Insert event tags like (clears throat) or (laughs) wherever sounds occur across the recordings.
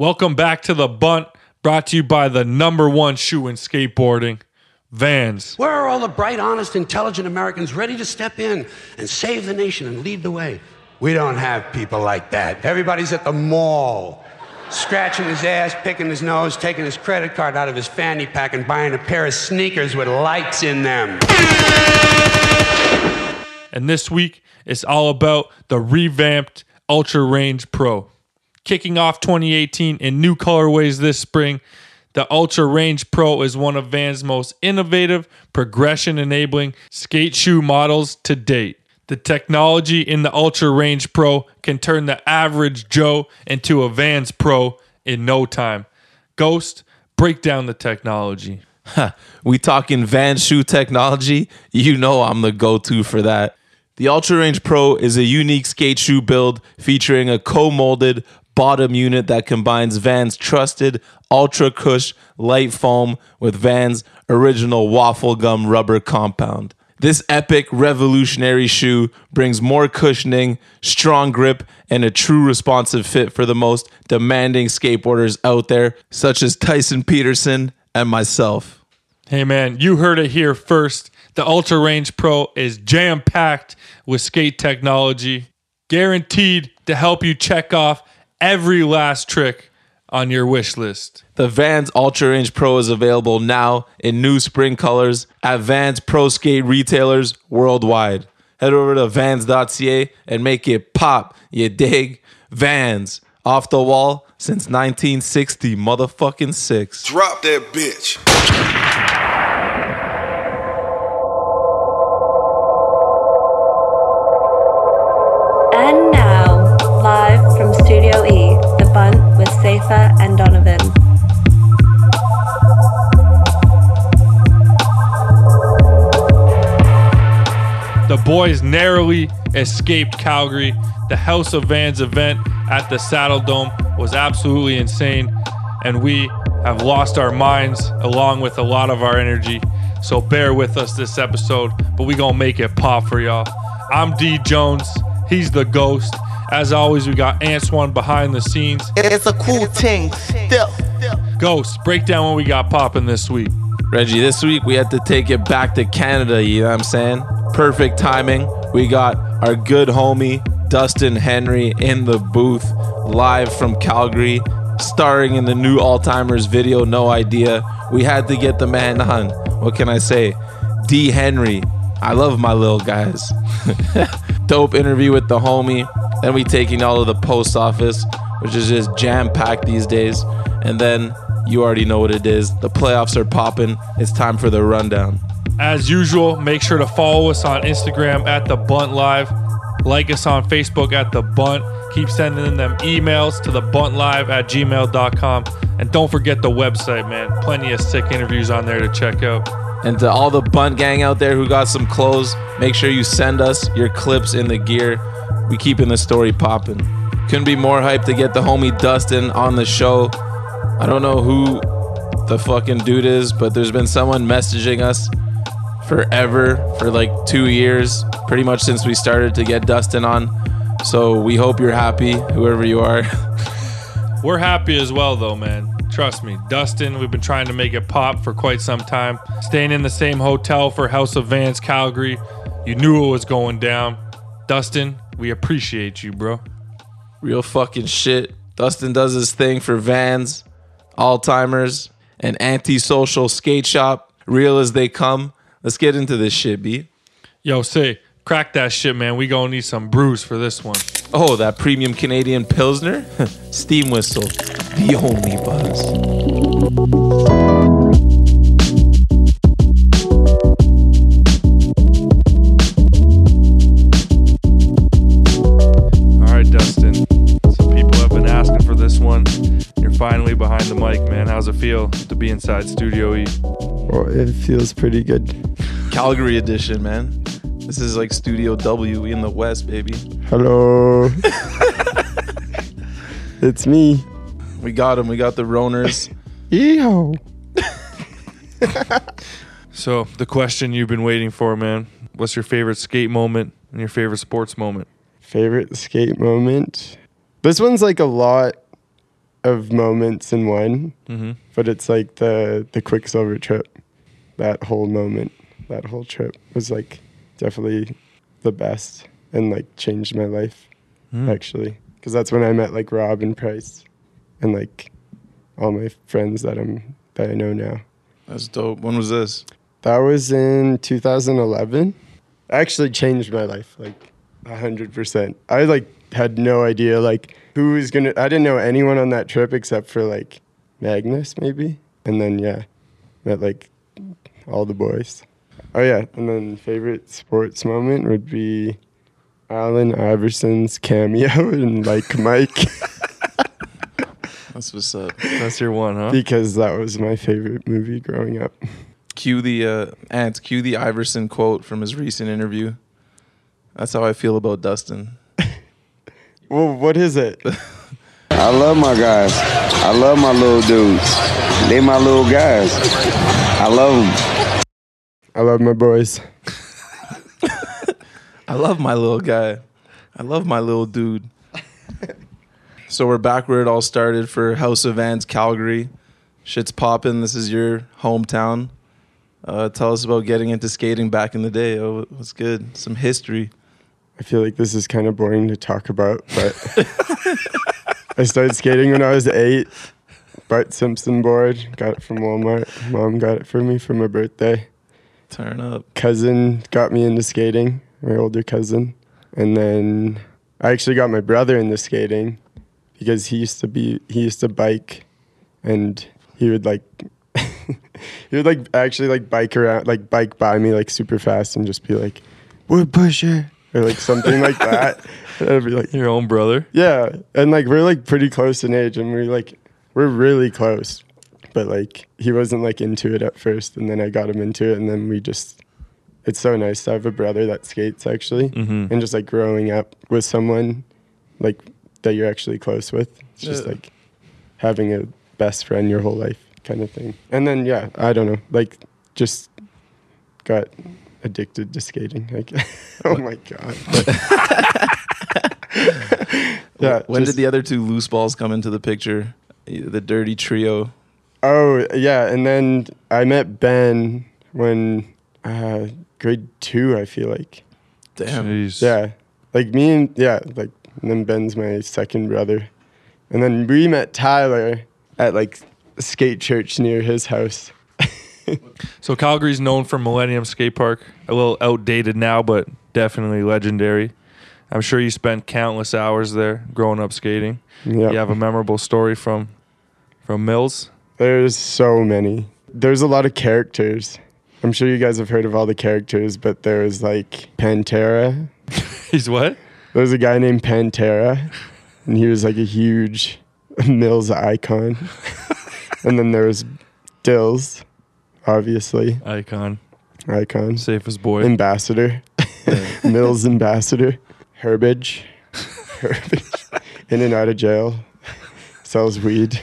Welcome back to the bunt, brought to you by the number one shoe in skateboarding, Vans. Where are all the bright, honest, intelligent Americans ready to step in and save the nation and lead the way? We don't have people like that. Everybody's at the mall, scratching his ass, picking his nose, taking his credit card out of his fanny pack, and buying a pair of sneakers with lights in them. And this week, it's all about the revamped Ultra Range Pro. Kicking off 2018 in new colorways this spring, the Ultra Range Pro is one of Vans' most innovative, progression enabling skate shoe models to date. The technology in the Ultra Range Pro can turn the average Joe into a Vans Pro in no time. Ghost, break down the technology. we talking van shoe technology, you know I'm the go-to for that. The Ultra Range Pro is a unique skate shoe build featuring a co-molded bottom unit that combines Vans' trusted Ultra Cush light foam with Vans' original waffle gum rubber compound. This epic revolutionary shoe brings more cushioning, strong grip, and a true responsive fit for the most demanding skateboarders out there, such as Tyson Peterson and myself. Hey man, you heard it here first. The Ultra Range Pro is jam packed with skate technology, guaranteed to help you check off every last trick on your wish list. The Vans Ultra Range Pro is available now in new spring colors at Vans Pro Skate retailers worldwide. Head over to vans.ca and make it pop. You dig? Vans, off the wall since 1960, motherfucking six. Drop that bitch. Safer and Donovan. The boys narrowly escaped Calgary. The House of Vans event at the Saddledome was absolutely insane, and we have lost our minds along with a lot of our energy. So bear with us this episode, but we gonna make it pop for y'all. I'm D Jones. He's the ghost. As always, we got Antoine behind the scenes. It's a cool thing. Still. Ghost, break down what we got popping this week. Reggie, this week we had to take it back to Canada, you know what I'm saying? Perfect timing. We got our good homie Dustin Henry in the booth, live from Calgary, starring in the new Alltimers video, No Idea. We had to get the man on. What can I say? D. Henry. I love my little guys. (laughs) Dope interview with the homie. Then we taking all of the post office, which is just jam packed these days. And then you already know what it is. The playoffs are popping. It's time for the rundown. As usual, make sure to follow us on Instagram at the Bunt Live. Like us on Facebook at the Bunt. Keep sending them emails to the Bunt Live at gmail.com. And don't forget the website, man. Plenty of sick interviews on there to check out. And to all the bunt gang out there who got some clothes, make sure you send us your clips in the gear. We keeping the story popping. Couldn't be more hyped to get the homie Dustin on the show. I don't know who the fucking dude is, but there's been someone messaging us forever for like two years, pretty much since we started to get Dustin on. So we hope you're happy, whoever you are. (laughs) We're happy as well, though, man. Trust me. Dustin, we've been trying to make it pop for quite some time. Staying in the same hotel for House of Vans Calgary. You knew it was going down. Dustin, we appreciate you, bro. Real fucking shit. Dustin does his thing for Vans, Alltimers, and antisocial skate shop. Real as they come. Let's get into this shit, B. Yo, say, crack that shit, man. We gonna need some brews for this one. Oh, that premium Canadian Pilsner? (laughs) Steam whistle. The only buzz. Finally behind the mic, man. How's it feel to be inside Studio E? Well, it feels pretty good. Calgary edition, man. This is like Studio W in the West, baby. Hello. (laughs) it's me. We got him. We got the Roners. (laughs) Ew. (laughs) So, the question you've been waiting for, man. What's your favorite skate moment and your favorite sports moment? Favorite skate moment? This one's like a lot of moments in one, Mhm. but it's like the the Quiksilver trip. That whole moment, that whole trip was like definitely the best and like changed my life Hmm. actually because that's when I met like Rob and Price and like all my friends that I'm that I know now. That's dope. When was this? That was in 2011. Actually changed my life like a hundred percent. I like had no idea like who was gonna. I didn't know anyone on that trip except for like Magnus maybe, and then yeah, met like all the boys. Oh yeah, and then favorite sports moment would be Allen Iverson's cameo (laughs) in like Mike That's what's up. That's your one, huh? because that was my favorite movie growing up. Cue the uh, ants. Cue the Iverson quote from his recent interview. That's how I feel about Dustin. Well, what is it? I love my guys. I love my little dudes. They my little guys. I love them. I love my boys. I love my little guy. I love my little dude. so we're back where it all started for House of Vans Calgary. Shit's popping. This is your hometown. Uh, tell us about getting into skating back in the day. Oh, what's good? Some history. I feel like this is kind of boring to talk about, but I started skating when I was eight. Bart Simpson board, got it from Walmart. Mom got it for me for my birthday. Turn up. Cousin got me into skating, my older cousin. And then I actually got my brother into skating because he used to be, he used to bike and he would like, (laughs) he would like actually like bike around, like bike by me like super fast and just be like, wood pusher or like something like (laughs) that. And I'd be like, Your own brother. yeah, and like we're like pretty close in age, and we're like we're really close, but like he wasn't like into it at first, and then I got him into it, and then we just. It's so nice to have a brother that skates actually, Mhm. and just like growing up with someone like that you're actually close with. It's just Yeah. like having a best friend your whole life kind of thing. And then yeah, I don't know, like just got addicted to skating. Like, (laughs) oh my god. (laughs) yeah. When just- did the other two loose balls come into the picture? The dirty trio. Oh yeah, and then I met Ben when uh, grade two. I feel like Damn. Jeez. yeah, like me and yeah, like and then Ben's my second brother, and then we met Tyler at like skate church near his house. (laughs) So Calgary's known for Millennium Skate Park. A little outdated now, but definitely legendary. I'm sure you spent countless hours there growing up skating. Yeah, You have a memorable story from from Mills. there's so many. There's a lot of characters. I'm sure you guys have heard of all the characters, but there's like Pantera, (laughs) He's what? There's a guy named Pantera, and he was like a huge Mills icon. (laughs) and then there was Dills, obviously, Icon. icon. Safest boy. Ambassador, (laughs) Mills ambassador. Herbage, Herbage, (laughs) in and out of jail, sells weed.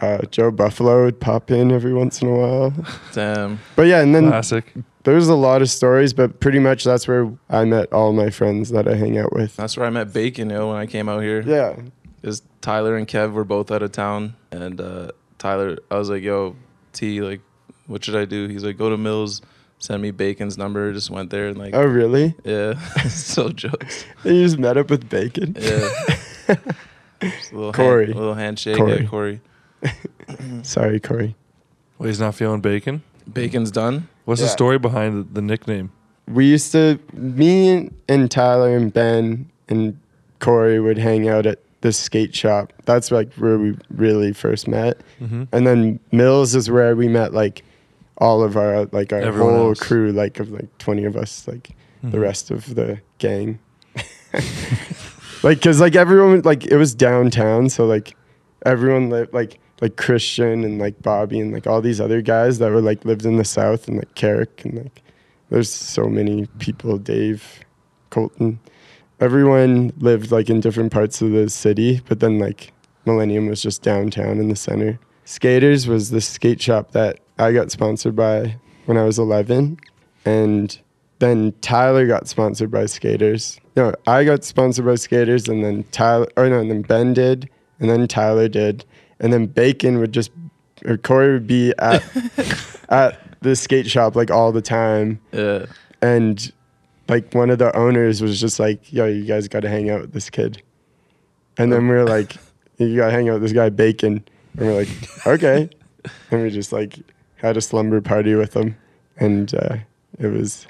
Uh, Joe Buffalo would pop in every once in a while. Damn. But yeah, and then Classic. there's a lot of stories, but pretty much that's where I met all my friends that I hang out with. That's where I met Bacon, yo, when I came out here. Yeah, Is Tyler and Kev were both out of town, and uh, Tyler, I was like, "Yo, T, like, what should I do?" He's like, "Go to Mills, send me Bacon's number." Just went there and like, Oh, really? yeah, (laughs) (laughs) so jokes. You just met up with Bacon? Yeah, (laughs) Just a little Corey. hand, little handshake. Corey. Yeah, Corey. Sorry, Corey. Well, he's not feeling bacon. Bacon's done. What's the Yeah. story behind the, the nickname? We used to, me and Tyler and Ben and Corey would hang out at this skate shop. That's like where we really first met. Mm-hmm. And then Mills is where we met like all of our, like our Everyone whole else. crew, like of like 20 of us, like Mm-hmm. the rest of the gang. (laughs) like, cause like everyone, like it was downtown. So like everyone lived like, like Christian and like Bobby and like all these other guys that were like lived in the South and like Carrick and like there's so many people, Dave, Colton. Everyone lived like in different parts of the city, but then like Millennium was just downtown in the center. Skaters was the skate shop that I got sponsored by when I was 11. And then Tyler got sponsored by Skaters. No, I got sponsored by Skaters and then Tyler, or no, and then Ben did. and then Tyler did, and then Bacon would just or Corey would be at (laughs) at the skate shop like all the time, Yeah. and like one of the owners was just like, "Yo, you guys got to hang out with this kid," and then we were like, (laughs) "You got to hang out with this guy Bacon," and we're like, (laughs) "Okay," and we just like had a slumber party with him, and uh, it was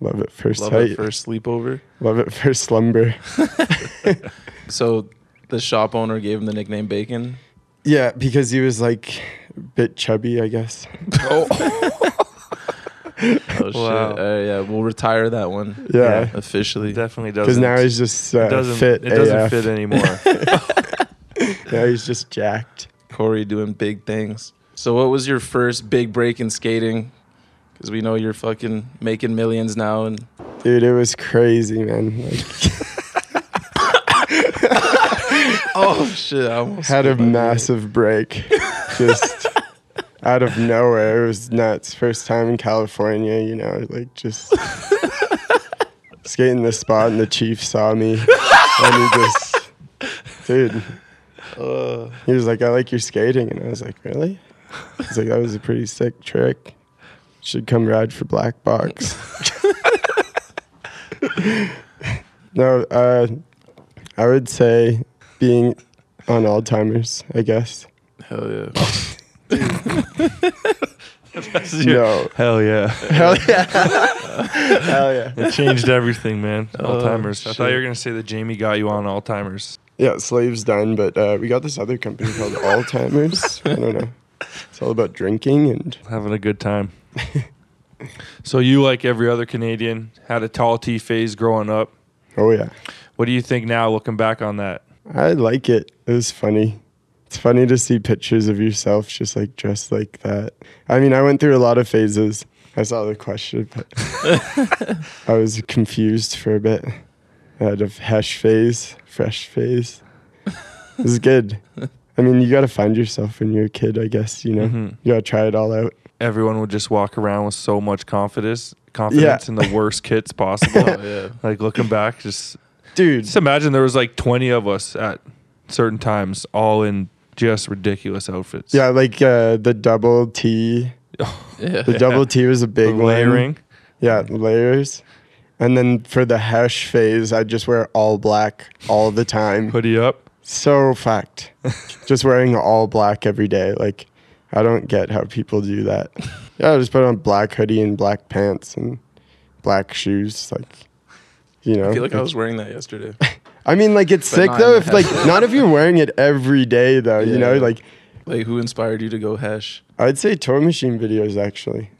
love at first Love sight, it first sleepover. love at first slumber. (laughs) So the shop owner gave him the nickname Bacon. Yeah, because he was like a bit chubby, I guess. Oh (laughs) Wow. shit! Uh, yeah, we'll retire that one. Yeah. officially. Definitely doesn't. Because now he's just uh, it doesn't fit. It doesn't AF. fit anymore. (laughs) (laughs) Now he's just jacked. Corey doing big things. So, what was your first big break in skating? Because we know you're fucking making millions now, and Dude, it was crazy, man. Like, oh shit, I almost had a massive break. Just out of nowhere. It was nuts. First time in California, you know, like just (laughs) skating the spot and the chief saw me. And he just, dude, Uh, he was like, I like your skating. And I was like, really? He's like, that was a pretty sick trick. Should come ride for Black Box. (laughs) no, uh, I would say being on Alltimers, I guess. hell yeah. (laughs) No. Hell yeah. Hell yeah. (laughs) Hell yeah. It changed everything, man. Oh, Alltimers. I thought you were gonna say that Jamie got you on Alltimers. Yeah, Slave's done, but uh, we got this other company called (laughs) Alltimers. I don't know. It's all about drinking and Having a good time. so you, like every other Canadian, had a tall T phase growing up. oh yeah. What do you think now, looking back on that? I like it. It was funny. It's funny to see pictures of yourself just like dressed like that. I mean, I went through a lot of phases. I saw the question, but (laughs) I was confused for a bit. I had a hesh phase, fresh phase. It was good. I mean, you got to find yourself when you're a kid, I guess, you know? Mhm. You got to try it all out. Everyone would just walk around with so much confidence, confidence in the worst kits possible. (laughs) Oh yeah. like looking back, just Dude, just imagine there was like twenty of us at certain times, all in just ridiculous outfits. yeah, like uh, the double T. (laughs) Yeah. The double T was a The big one. layering. Yeah, layers. And then for the hesh phase, I just wear all black all the time. hoodie up. So fucked. just wearing all black every day. Like, I don't get how people do that. (laughs) Yeah, I just put on black hoodie and black pants and black shoes. Like, you know. I feel like I was wearing that yesterday. (laughs) I mean, like, it's But sick not though. in If the like, hesh. not if you're (laughs) wearing it every day though. You know, Yeah. like, Like, who inspired you to go hash? I'd say Toy Machine videos actually.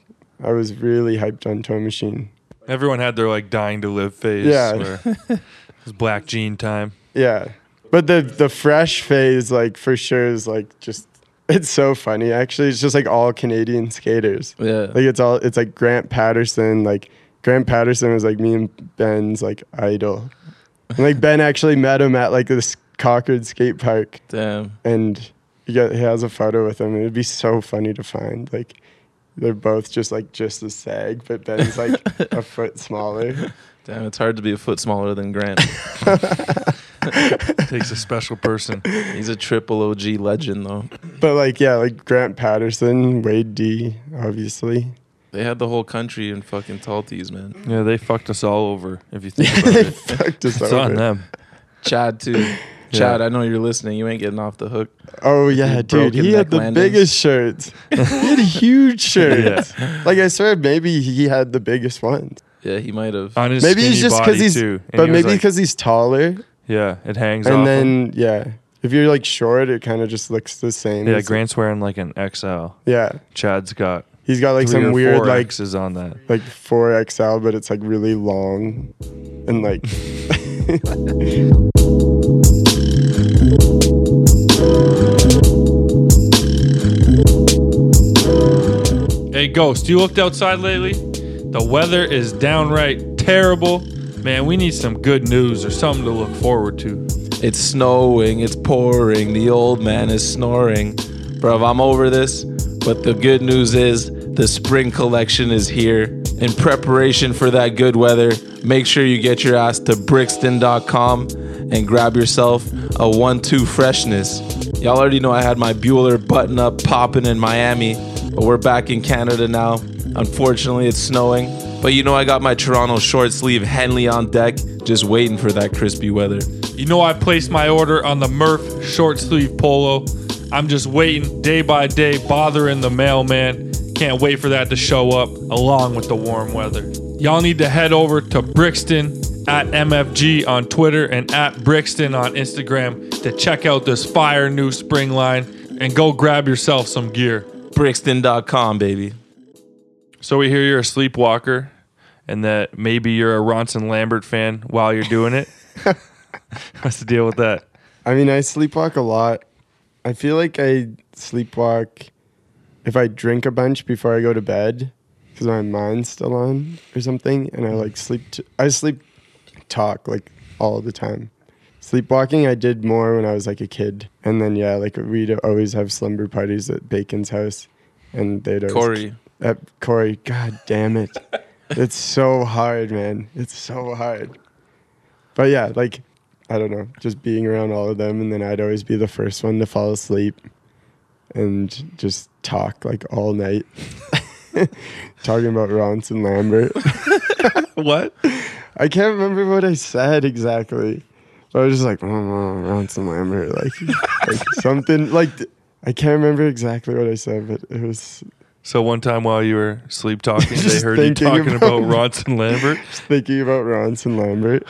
I was really hyped on Toy Machine. Everyone had their like dying to live phase. Yeah. where (laughs) it was black jean time. Yeah. But the the fresh phase, like for sure, is like just it's so funny. Actually, it's just like all Canadian skaters. Yeah. Like it's all it's like Grant Patterson. Like Grant Patterson was like me and Ben's like idol. And like Ben actually met him at like this Concord skate park, Damn. and he got he has a photo with him. It'd be so funny to find. Like they're both just like just as sag, but Ben's like a (laughs) foot smaller. Damn, it's hard to be a foot smaller than Grant. (laughs) Takes a special person. He's a triple OG legend, though. But like yeah, like Grant Patterson, Wade D, obviously. They had the whole country in fucking tall tees, man. Yeah, they fucked us all over. If you think (laughs) about they it, fucked us it's over. on them. Chad too. (laughs) Chad, I know you're listening. You ain't getting off the hook. Oh yeah, Dude, dude, he neck had the landings. biggest shirts. (laughs) he had huge shirts. Like I swear, maybe he had the biggest ones. Yeah, he might have. On his Maybe he's just because he's, too. And but he was maybe like- because he's taller. yeah, it hangs off. And him. then yeah, if you're like short, it kind of just looks the same. yeah, as- Grant's wearing like an XL. Yeah, Chad's got he's got like three some weird like X's on that. like four XL, but it's like really long and like. (laughs) Hey, Ghost, you looked outside lately? The weather is downright terrible. Man, we need some good news or something to look forward to. It's snowing, it's pouring, the old man is snoring. Bruv, I'm over this, but the good news is the spring collection is here. In preparation for that good weather, make sure you get your ass to Brixton.com and grab yourself a one-two freshness. Y'all already know I had my Bueller button up popping in Miami, but we're back in Canada now. Unfortunately, it's snowing. But you know I got my Toronto short sleeve Henley on deck, just waiting for that crispy weather. You know I placed my order on the Murph short sleeve polo. I'm just waiting day by day, bothering the mailman. Can't wait for that to show up along with the warm weather. Y'all need to head over to Brixton at MFG on Twitter and at Brixton on Instagram to check out this fire new spring line and go grab yourself some gear. Brixton.com, baby. So we hear you're a sleepwalker and that maybe you're a Ronson Lambert fan while you're doing it. (laughs) What's the deal with that? I mean, I sleepwalk a lot. I feel like I sleepwalk if I drink a bunch before I go to bed because my mind's still on or something, and I like sleep. T- I sleep talk like all the time. Sleepwalking I did more when I was like a kid, and then yeah, like we'd always have slumber parties at Bacon's house, and they'd always Corey. at Corey. God damn it, (laughs) it's so hard, man. It's so hard. But yeah, like I don't know, just being around all of them, and then I'd always be the first one to fall asleep, and just talk like all night, (laughs) talking about Ronson Lambert. (laughs) What? I can't remember what I said exactly. But I was just like, oh, oh, Ronson Lambert, like, (laughs) like something like I can't remember exactly what I said, but it was So one time while you were sleep talking, they heard you talking about, about- Ronson Lambert. just thinking about Ronson Lambert.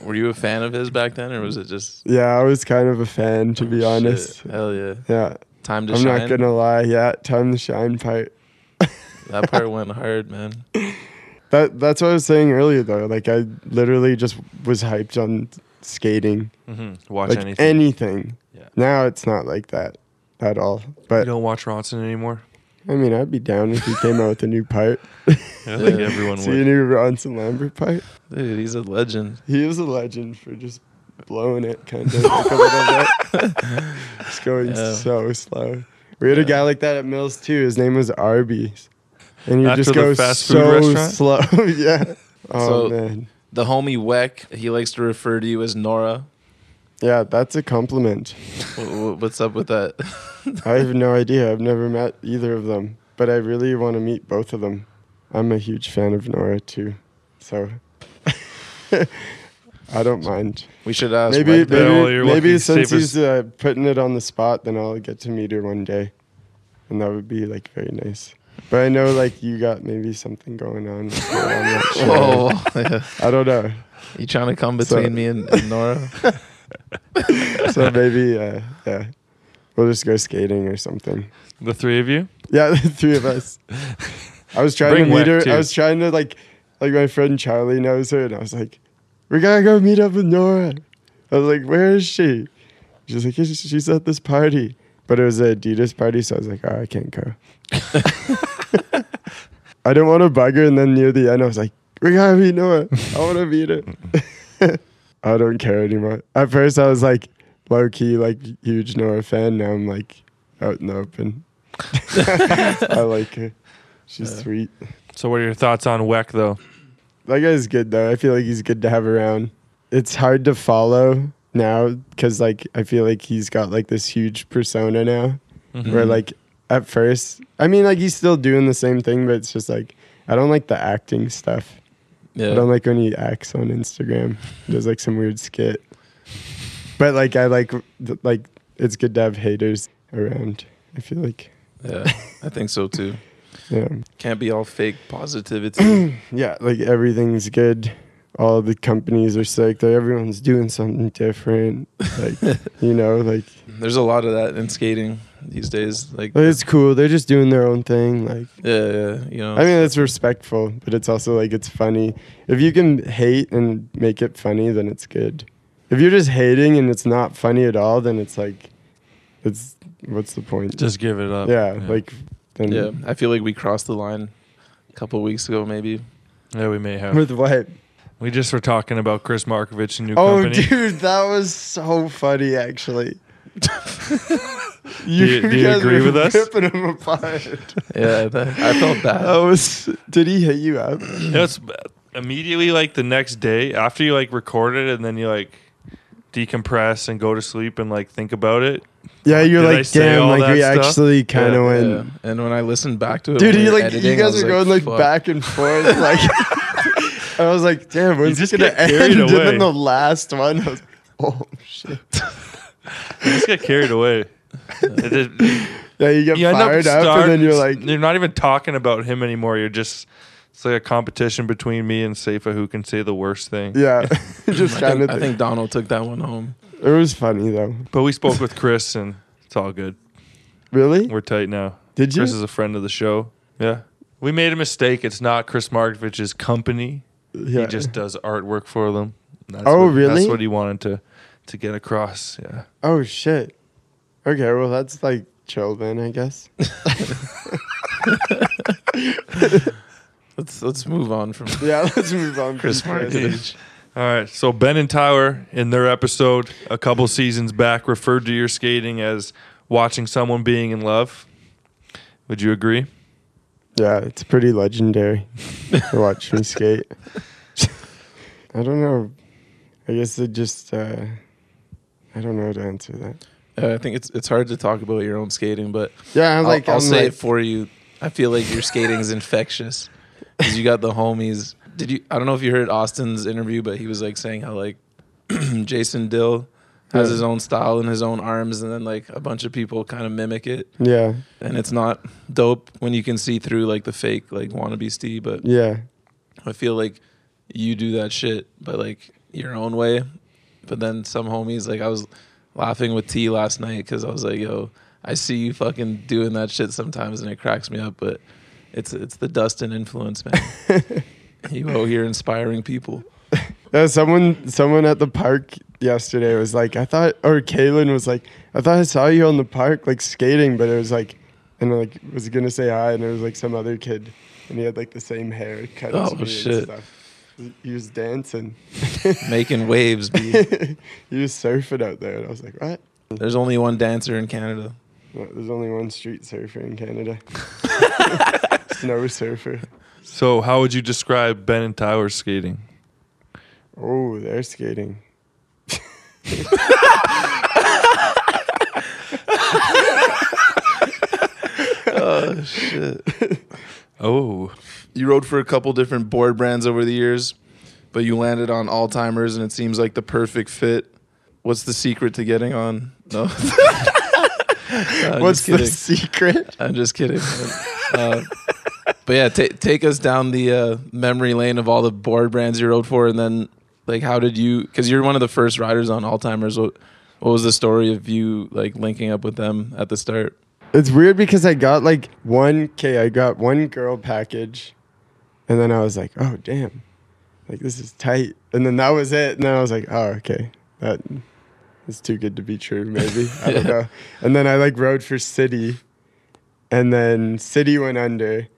Were you a fan of his back then, or was it just Yeah, I was kind of a fan to be oh, honest. Shit, hell yeah? Yeah, Time to I'm shine. not gonna lie. Yeah, time to shine part. (laughs) That part went hard, man. That that's what I was saying earlier though. Like I literally just was hyped on skating, Mm-hmm. Watch like anything. anything. Yeah. Now it's not like that at all. you But don't watch Ronson anymore. I mean, I'd be down if he came out with a new part. (laughs) I think everyone (laughs) See a would. new Ronson Lambert part. Dude, he's a legend. He is a legend for just blowing it kind of (laughs) like a little bit. (laughs) It's going Yeah. so slow. We had a guy like that at Mills too. His name was Arby's. And you After just go goes fast food so restaurant? slow. (laughs) yeah. Oh So- man. The homie Weck, he likes to refer to you as Nora. Yeah, that's a compliment. Wh- wh- What's up with that? I have no idea. I've never met either of them, but I really want to meet both of them. I'm a huge fan of Nora too, so I don't mind. We should ask. Maybe, Weck that. Yeah, maybe, maybe since he's uh, putting it on the spot, then I'll get to meet her one day, and that would be like very nice. But I know like you got maybe something going on. so (laughs) I'm not sure. Whoa, yeah. I don't know. You trying to come between So- me and, and Nora? (laughs) So maybe uh, yeah, we'll just go skating or something. The three of you? Yeah, (laughs) the three of us. I was trying Bring to meet her. too. I was trying to like, like my friend Charlie knows her, and I was like, "We gotta go meet up with Nora." I was like, "Where is she?" She's like, "She's she's at this party," but it was a Adidas party, so I was like, "Oh, I can't go." (laughs) I didn't want to bug her, and then near the end, I was like, "We gotta meet Nora. I want to meet her." (laughs) I don't care anymore. At first, I was like low key, like huge Nora fan. Now I'm like oh, out in the open. (laughs) I like her. She's sweet. So what are your thoughts on Weck though? That guy's good though. I feel like he's good to have around. It's hard to follow now because like I feel like he's got like this huge persona now. Where mm-hmm. like at first, I mean like he's still doing the same thing, but it's just like I don't like the acting stuff. Yeah. I don't like when he acts on Instagram. Does like some weird skit. But like I like like it's good to have haters around. I feel like yeah, I think so too. Yeah. Can't be all fake positivity. (clears throat) Yeah, like everything's good. All the companies are sick. Like everyone's doing something different. Like (laughs) you know, like There's a lot of that in skating these days. Like, like, it's cool. They're just doing their own thing. Like yeah, yeah, you know. I mean, it's respectful, but it's also like it's funny. If you can hate and make it funny, then it's good. If you're just hating and it's not funny at all, then it's like, it's what's the point? Just give it up. yeah, like then yeah, I feel like we crossed the line a couple weeks ago, maybe. Yeah, we may have. with what? We just were talking about Chris Markovich and new Oh, company. dude, that was so funny, actually. (laughs) (laughs) you- do you guys agree with us? Ripping him apart. Yeah, that, I felt bad. (laughs) That was. Did he hit you up? You know, it's immediately like the next day after you like record it and then you like decompress and go to sleep and like think about it. Yeah, you're Did like, say damn, like we stuff? actually kind of Yeah, went. Yeah. And when I listened back to it, Dude, you like you editing, I guys was are going like fuck. back and forth. (laughs) Like I was like, damn, when's just this gonna end? carried (laughs) And then the last one, I was like, oh shit. You just get carried away. It is- (laughs) Yeah, you get you end up fired up, and then you're like, you're not even talking about him anymore. You're just it's like a competition between me and Seifa who can say the worst thing. yeah, just I kind think, of. I think Donald took that one home. It was funny though. But we spoke with Chris and it's all good. Really? We're tight now. Did you? Chris is a friend of the show. Yeah. We made a mistake. It's not Chris Markovich's company. yeah. He just does artwork for them. That's Oh, what, really? That's what he wanted to to get across. Yeah. Oh shit. Okay, well that's like chill then, I guess. (laughs) (laughs) Let's let's move on from yeah, let's move on. From Chris. Markovich. All right. So Ben and Tyler in their episode a couple seasons back referred to your skating as watching someone being in love. Would you agree? Yeah, it's pretty legendary to watch me skate. I don't know. I guess it just. Uh, I don't know how to answer that. Uh, I think it's it's hard to talk about your own skating, but Yeah, I'm I'll, like, I'll I'm say like, it for you. I feel like your skating is (laughs) infectious because you got the homies. Did you? I don't know if you heard Austin's interview, but he was like saying how like (clears throat) Jason Dill has Yeah. his own style and his own arms, and then like a bunch of people kind of mimic it, Yeah, and it's not dope when you can see through like the fake like wannabe Steve. But yeah, I feel like you do that shit, but like your own way. But then some homies, like I was laughing with T last night because I was like, "Yo, I see you fucking doing that shit sometimes, and it cracks me up." But it's it's the Dustin influence, man. (laughs) (laughs) you out here inspiring people. (laughs) Yeah, someone someone at the park yesterday was like, I thought, or Kaylin was like, I thought I saw you on the park like skating, but it was like, and I like was gonna say hi, and it was like some other kid, and he had like the same hair cut. Oh, and shit. stuff. He was dancing. (laughs) Making waves, B. he was surfing out there, and I was like, what? There's only one dancer in Canada. There's only one street surfer in Canada. Snow surfer. So how would you describe Ben and Tyler's skating? Oh, they're skating. Oh shit. Oh. You rode for a couple different board brands over the years, but you landed on Alltimers, and it seems like the perfect fit. What's the secret to getting on? No. (laughs) No, What's the secret? I'm just kidding. (laughs) uh, but yeah, ta take us down the uh, memory lane of all the board brands you rode for, and then like, how did you? Because you're one of the first riders on Alltimers. What what was the story of you like linking up with them at the start? It's weird because I got like one K. I got one girl package, and then I was like, oh damn, like this is tight. And then that was it. And then I was like, oh okay, that is too good to be true. Maybe I don't (laughs) know. And then I like rode for City, and then City went under,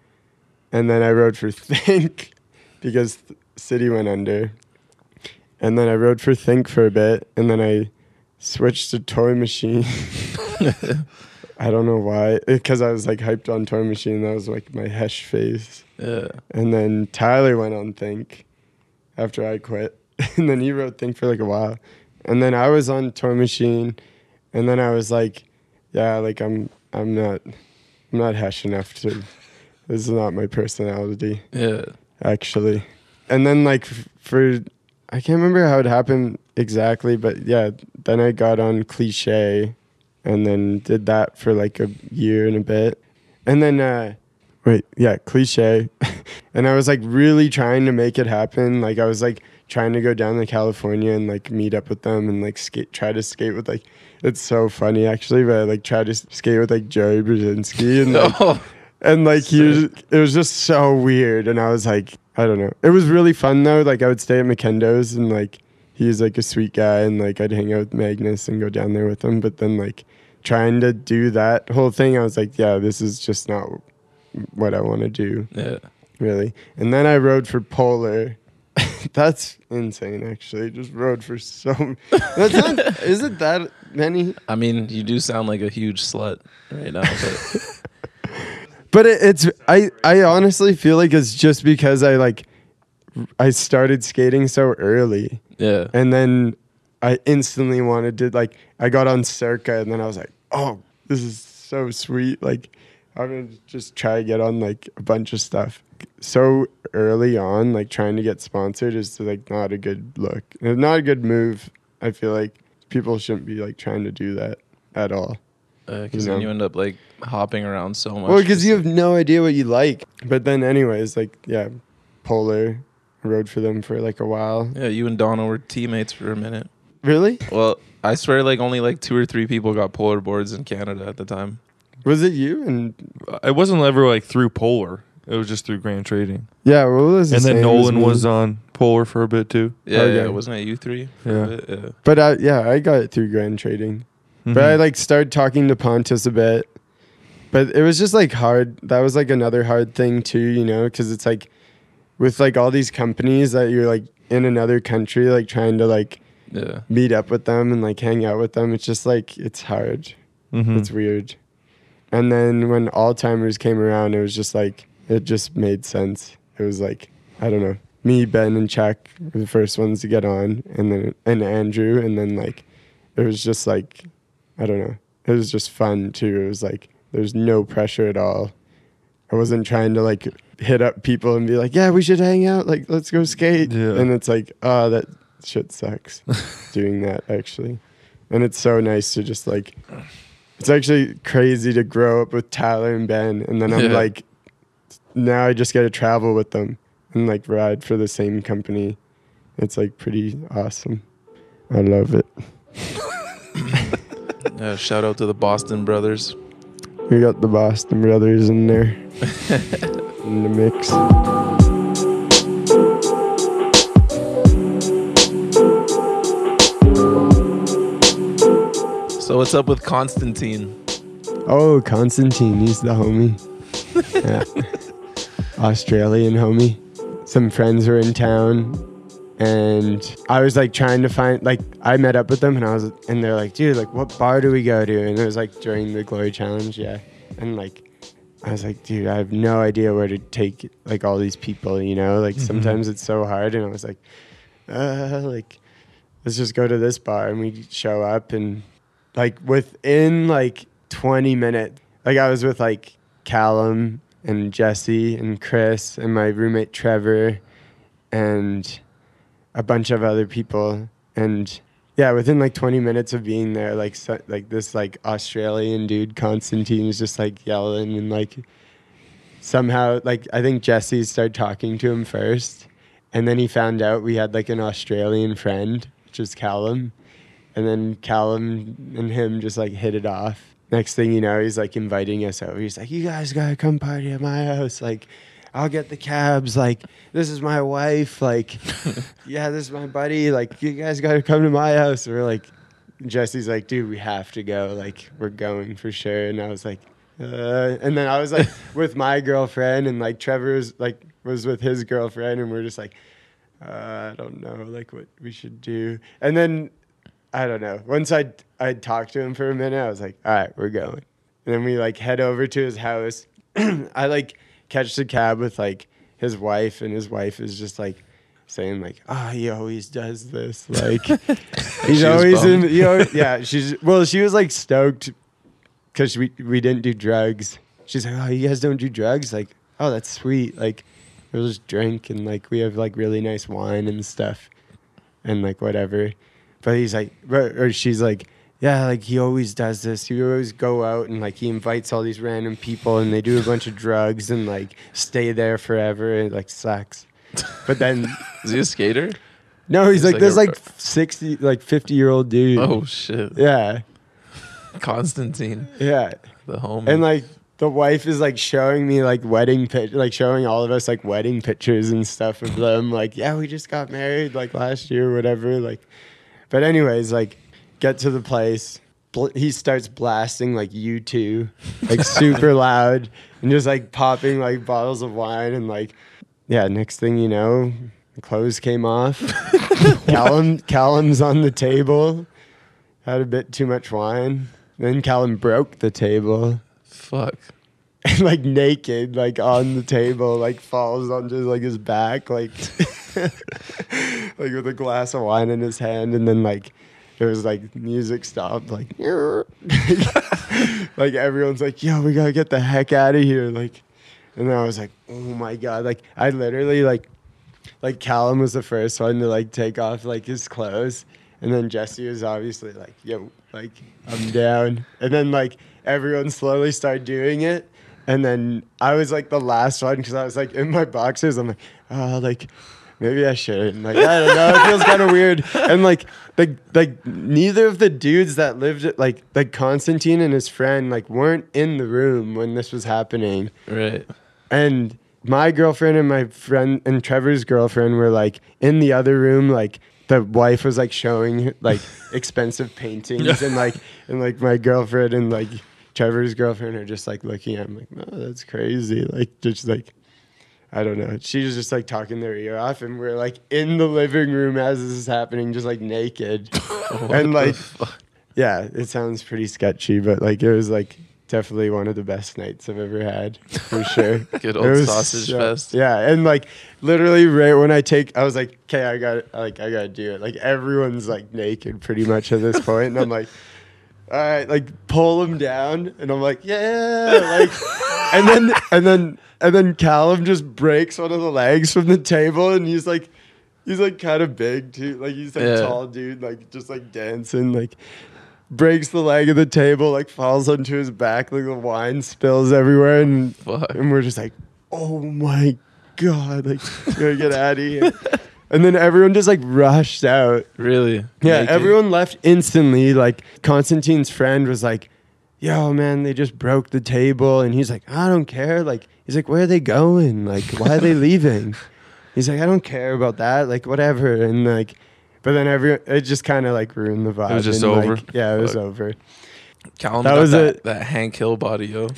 and then I rode for Think (laughs) because th- City went under, and then I rode for Think for a bit, and then I switched to Toy Machine. (laughs) (laughs) I don't know why, because I was like hyped on Toy Machine. That was like my Hesh phase. Yeah, And then Tyler went on Think after I quit. and then he wrote Think for like a while. And then I was on Toy Machine. And then I was like, yeah, like I'm I'm not I'm not Hesh enough to this is not my personality yeah. actually. And then like for I can't remember how it happened exactly, but yeah, then I got on cliche and then did that for like a year and a bit. And then uh wait, yeah, cliche. (laughs) and I was like really trying to make it happen. Like I was like trying to go down to California and like meet up with them and like skate try to skate with like it's so funny actually, but I like try to skate with like Joey Brzezinski and like, (laughs) Oh, and like he was, it was just so weird. And i was like i don't know. It was really fun though. Like i would stay at mckendo's and like he's like a sweet guy and like i'd hang out with magnus and go down there with him. But then like trying to do that whole thing i was like yeah this is just not what i want to do. Yeah. really. And then i rode for polar. (laughs) That's insane actually. Just rode for so that's not is it that many? I mean, you do sound like a huge slut right now, but (laughs) But it, it's I I honestly feel like it's just because I like I started skating so early yeah, and then I instantly wanted to like I got on Circa and then I was like, oh, this is so sweet. Like I'm gonna just try to get on like a bunch of stuff. So early on, like trying to get sponsored is like not a good look. It's not a good move. I feel like people shouldn't be like trying to do that at all. Uh, because You then know. you end up like hopping around so much. Well, because you have no idea what you like. But then, anyways, like yeah, Polar I rode for them for like a while. yeah, you and Donna were teammates for a minute. Really? Well, I swear, like only like two or three people got polar boards in Canada at the time. Was it you? And uh, It wasn't ever like through Polar. It was just through Grand Trading. yeah, well, it was the and then Nolan was on Polar for a bit too. Yeah, Okay. yeah, wasn't it you three? for a Yeah. bit? yeah. But I, yeah, I got it through Grand Trading. But I Mhm. like started talking to Pontus a bit. But it was just like hard. That was like another hard thing too, you know, because it's like with like all these companies that you're like in another country, like trying to like Yeah. meet up with them and like hang out with them. It's just like it's hard. Mhm. It's weird. And then when Alltimers came around, it was just like it just made sense. It was like I don't know. Me, Ben, and Chuck were the first ones to get on, and then and Andrew, and then like it was just like I don't know. It was just fun too. It was like there's no pressure at all. I wasn't trying to like hit up people and be like, "Yeah, we should hang out. Like, let's go skate." Yeah. And it's like, oh, that shit sucks. (laughs) doing that actually, and it's so nice to just like. It's actually crazy to grow up with Tyler and Ben, and then I'm Yeah. like, now I just get to travel with them and like ride for the same company. It's like pretty awesome. I love it. Yeah. Shout out to the Boston brothers. We got the Boston Brothers in there (laughs) in the mix. So what's up with Constantine? Oh, Constantine, he's the homie. (laughs) yeah. Australian homie. Some friends were in town and I was like trying to find like I met up with them and I was and they're like, dude, like what bar do we go to? And it was like during the glory challenge, yeah. And like I was like, dude, I have no idea where to take like all these people, you know? Like sometimes it's so hard and I was like, uh like let's just go to this bar and we show up and like within like 20 minutes like i was with like callum and jesse and chris and my roommate trevor and a bunch of other people and yeah within like 20 minutes of being there like so, like this like australian dude constantine was just like yelling and like somehow like i think jesse started talking to him first and then he found out we had like an australian friend which is callum and then Callum and him just like hit it off. Next thing you know, he's like inviting us over. He's like, "You guys gotta come party at my house. Like, I'll get the cabs. Like, this is my wife. Like, (laughs) yeah, this is my buddy. Like, you guys gotta come to my house." And we're like, Jesse's like, "Dude, we have to go. Like, we're going for sure." And I was like, uh, and then I was like (laughs) with my girlfriend, and like Trevor was like was with his girlfriend, and we're just like, uh, I don't know, like what we should do. And then I don't know. Once I I talked to him for a minute, I was like, all right, we're going. And then we like head over to his house. (clears throat) I like catch the cab with like his wife, and his wife is just like saying like, "Ah, he always does this." (laughs) Like (laughs) he's always in. You (laughs) know, yeah, she's well. She was like stoked because we we didn't do drugs. She's like, "Oh, you guys don't do drugs?" Like, "Oh, that's sweet." Like, we'll just drink and like we have like really nice wine and stuff, and like whatever. But he's like, or she's like, yeah, like he always does this. He always go out and like he invites all these random people and they do a bunch of drugs and like stay there forever. And it like sucks. But then (laughs) Is he a skater? no, he's He's like like this a- like sixty, like fifty year old dude. Oh shit. yeah, Constantine, yeah. the home. And like the wife is like showing me like wedding pic, like showing all of us like wedding pictures and stuff of them. Like, yeah, we just got married like last year, or whatever. Like, but anyways, like get to the place. Bl- he starts blasting like U two, like super (laughs) loud, and just like popping like bottles of wine and like, yeah. Next thing you know, the clothes came off. (laughs) Callum, Callum's on the table. Had a bit too much wine. Then Callum broke the table Fuck. and (laughs) like naked, like on the table, like falls on onto like his back, like like with a glass of wine in his hand, and then like it was like music stopped, like, (laughs) like everyone's like, yo, we gotta get the heck out of here. Like, and then I was like, oh my God. Like, I literally, like, like Callum was the first one to like take off like his clothes. And then Jesse was obviously like, yo, like, I'm down. And then like everyone slowly started doing it. And then I was like the last one because I was like in my boxers. I'm like, oh, like maybe I shouldn't. Like I don't know. It feels kind of weird. And like like like neither of the dudes that lived it like like Constantine and his friend like weren't in the room when this was happening. Right. And my girlfriend and my friend and Trevor's girlfriend were like in the other room, like the wife was like showing like (laughs) expensive paintings and like and like my girlfriend and like Trevor's girlfriend are just like looking at him like, no, that's crazy. Like just like I don't know. She was just like talking their ear off and we're like in the living room as this is happening, just like naked. (laughs) and like yeah, it sounds pretty sketchy, but like it was like definitely one of the best nights I've ever had for (laughs) sure. Good old sausage so- fest. Yeah, and like literally right when I take, I was like, okay, I got, like, I gotta do it. Like everyone's like naked pretty much at this point, and I'm like, all right, like pull him down, and I'm like, yeah, like, and then and then and then Callum just breaks one of the legs from the table, and he's like. He's like kind of big too, like he's like Yeah. tall dude, like just like dancing, like breaks the leg of the table, like falls onto his back, like the wine spills everywhere, and Fuck. and we're just like, oh my god, like gotta get out of here. and then everyone just like rushed out. Really? Yeah, Naked? everyone left instantly. Like Constantine's friend was like, "Yo, man, they just broke the table," and he's like, "I don't care." Like he's like, "Where are they going? Like why are they (laughs) leaving?" He's like, "I don't care about that. Like whatever." And like, but then every it just kind of like ruined the vibe. It was just and, over? Like, yeah, it was over. Callum's That was that, a- that Hank Hill body, yo.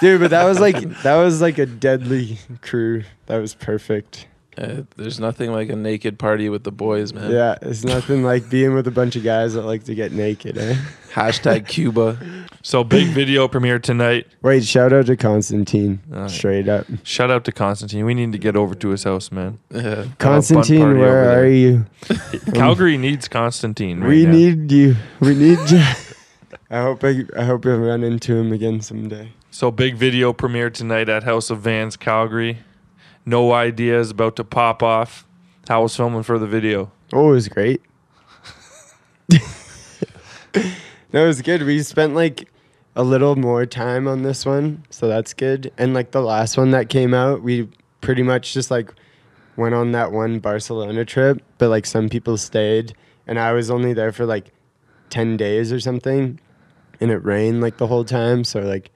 Dude, but that was like (laughs) that was like a deadly crew. That was perfect. Uh, there's nothing like a naked party with the boys, man. Yeah, it's nothing like being with a bunch of guys that like to get naked, eh? (laughs) Hashtag Cuba. So big video premiere tonight. Wait, shout out to Constantine. Alright. Straight up. Shout out to Constantine. We need to get over to his house, man. Yeah. Constantine, where are you? (laughs) Calgary needs Constantine. Right we now. need you. We need you. (laughs) I hope I, I hope I run into him again someday. So big video premiere tonight at House of Vans, Calgary. No ideas about to pop off. How was filming for the video? Oh, it was great. (laughs) no, it was good. We spent like a little more time on this one, so that's good. And like the last one that came out, we pretty much just like went on that one Barcelona trip, but like some people stayed, and I was only there for like 10 days or something, and it rained like the whole time, so like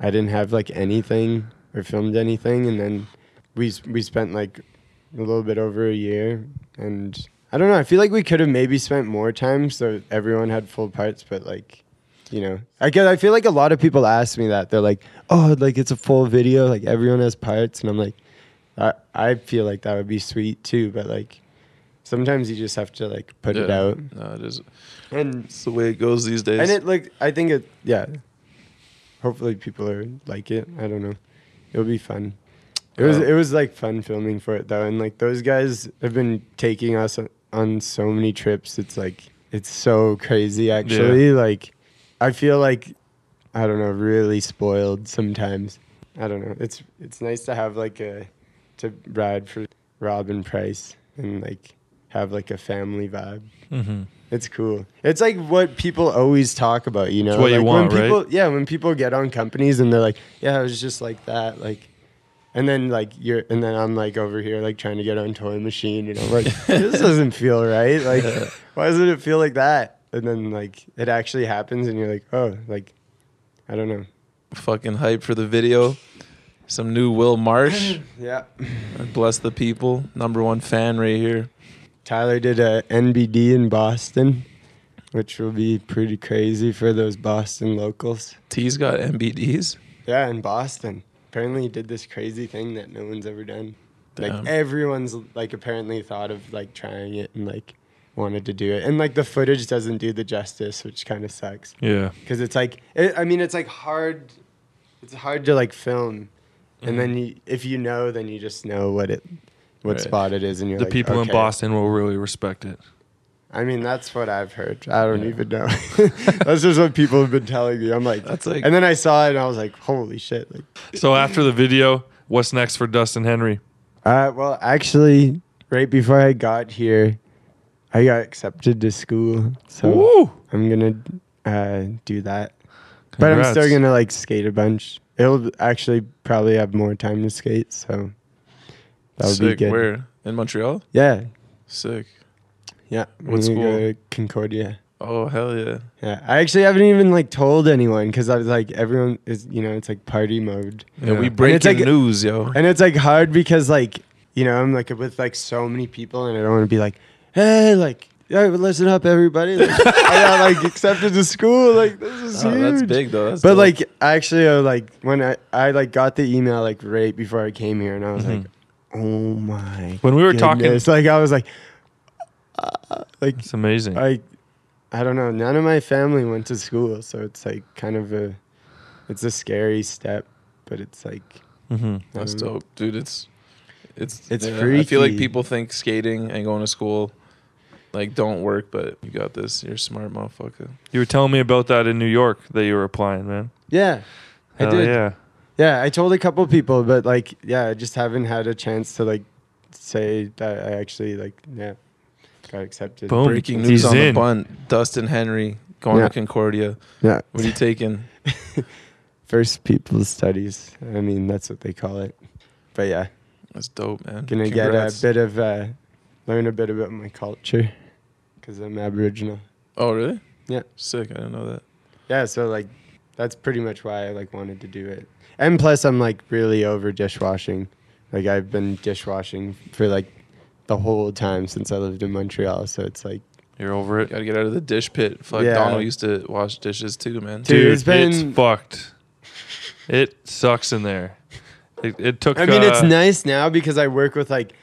I didn't have like anything or filmed anything, and then we we spent like a little bit over a year, and I don't know. I feel like we could have maybe spent more time so everyone had full parts, but like, you know, I get. I feel like a lot of people ask me that they're like, "Oh, like it's a full video, like everyone has parts," and I'm like, I I feel like that would be sweet too, but like. Sometimes you just have to like put it out, No, it is. and It's the way it goes these days. and it like I think it yeah. Hopefully people are like it. I don't know. It'll be fun. It was Um, it was like fun filming for it though, and like those guys have been taking us on- so many trips. It's like it's so crazy actually. Like I feel like I don't know, really spoiled sometimes. I don't know. It's it's nice to have like a to ride for Robin Price and like have like a family vibe. Mm-hmm. It's cool. It's like what people always talk about, you know. It's what you want, when right? Yeah, when people get on companies and they're like, "Yeah, it was just like that," like, and then like you're, and then I'm like over here like trying to get on Toy Machine, you know, like (laughs) this doesn't feel right. Like, why doesn't it feel like that? And then like it actually happens, and you're like, oh, like, I don't know. Fucking hype for the video. Some new Will Marsh. (clears throat) Yeah. Bless the people. Number one fan right here. Tyler did a NBD in Boston, which will be pretty crazy for those Boston locals. T's got NBDs. Yeah, in Boston. Apparently, did this crazy thing that no one's ever done. Damn. Like everyone's like apparently thought of like trying it and like wanted to do it, and like the footage doesn't do the justice, which kind of sucks Yeah. because it's like it, I mean it's like hard. It's hard to like film, and then mm-hmm. you, if you know, then you just know what it, what Right. spot it is, and you're The like, people in. Boston will really respect it. I mean, that's what I've heard. I don't even know. (laughs) that's just what people have been telling me. I'm like, That's like- and then I saw it and I was like, holy shit! Like, So after the video, what's next for Dustin Henry? uh, well, actually, right before I got here, I got accepted to school, so Woo! I'm gonna uh, do that. But I'm still gonna like skate a bunch. It'll actually probably have more time to skate, so that would be Sick. good. Where in Montreal? Yeah, Sick. Yeah. What gonna go to Concordia. Oh hell yeah. Yeah, I actually haven't even like told anyone because I was like, everyone is, you know, it's like party mode, Yeah, we Yeah. breaking like- news, yo. and it's like hard because like, you know, I'm like with like so many people, and I don't want to be like, hey, like, yeah, listen up, everybody. Like, (laughs) I got like accepted to school. Like, this is Oh, huge. that's big though. That's But dope. like, actually, I like when I I like got the email like right before I came here, and I was like, oh my. Mm-hmm. When we were talking- goodness. like I was like, uh, like It's amazing. I, I don't know. None of my family went to school, so it's like kind of a, it's a scary step, but it's like hmm That's um, dope, dude. It's it's It's yeah, I feel like people think skating and going to school like don't work, but you got this. You're a smart motherfucker. You were telling me about that in New York that you were applying, man. Yeah, I Hell did. Yeah. Yeah, I told a couple people, but like, yeah, I just haven't had a chance to like say that I actually like, yeah, got accepted. Boom. Breaking He's news on in. the bunt. Dustin Henry going Yeah. to Concordia. Yeah, What are you taking? (laughs) first people's studies. I mean, that's what they call it. But yeah, That's dope, man. gonna Congrats. get a bit of uh, learn a bit about my culture because I'm Aboriginal. Oh really? Yeah. Sick. I didn't know that. Yeah, so like that's pretty much why I like wanted to do it. And plus I'm like really over dishwashing. Like I've been dishwashing for like the whole time since I lived in Montreal, so it's like You're over it. Gotta get out of the dish pit. Fuck, Yeah. Donald used to wash dishes too, man. Dude, Dude, it's been- it's fucked. It sucks in there. It, it took. I mean it's uh, nice now because I work with like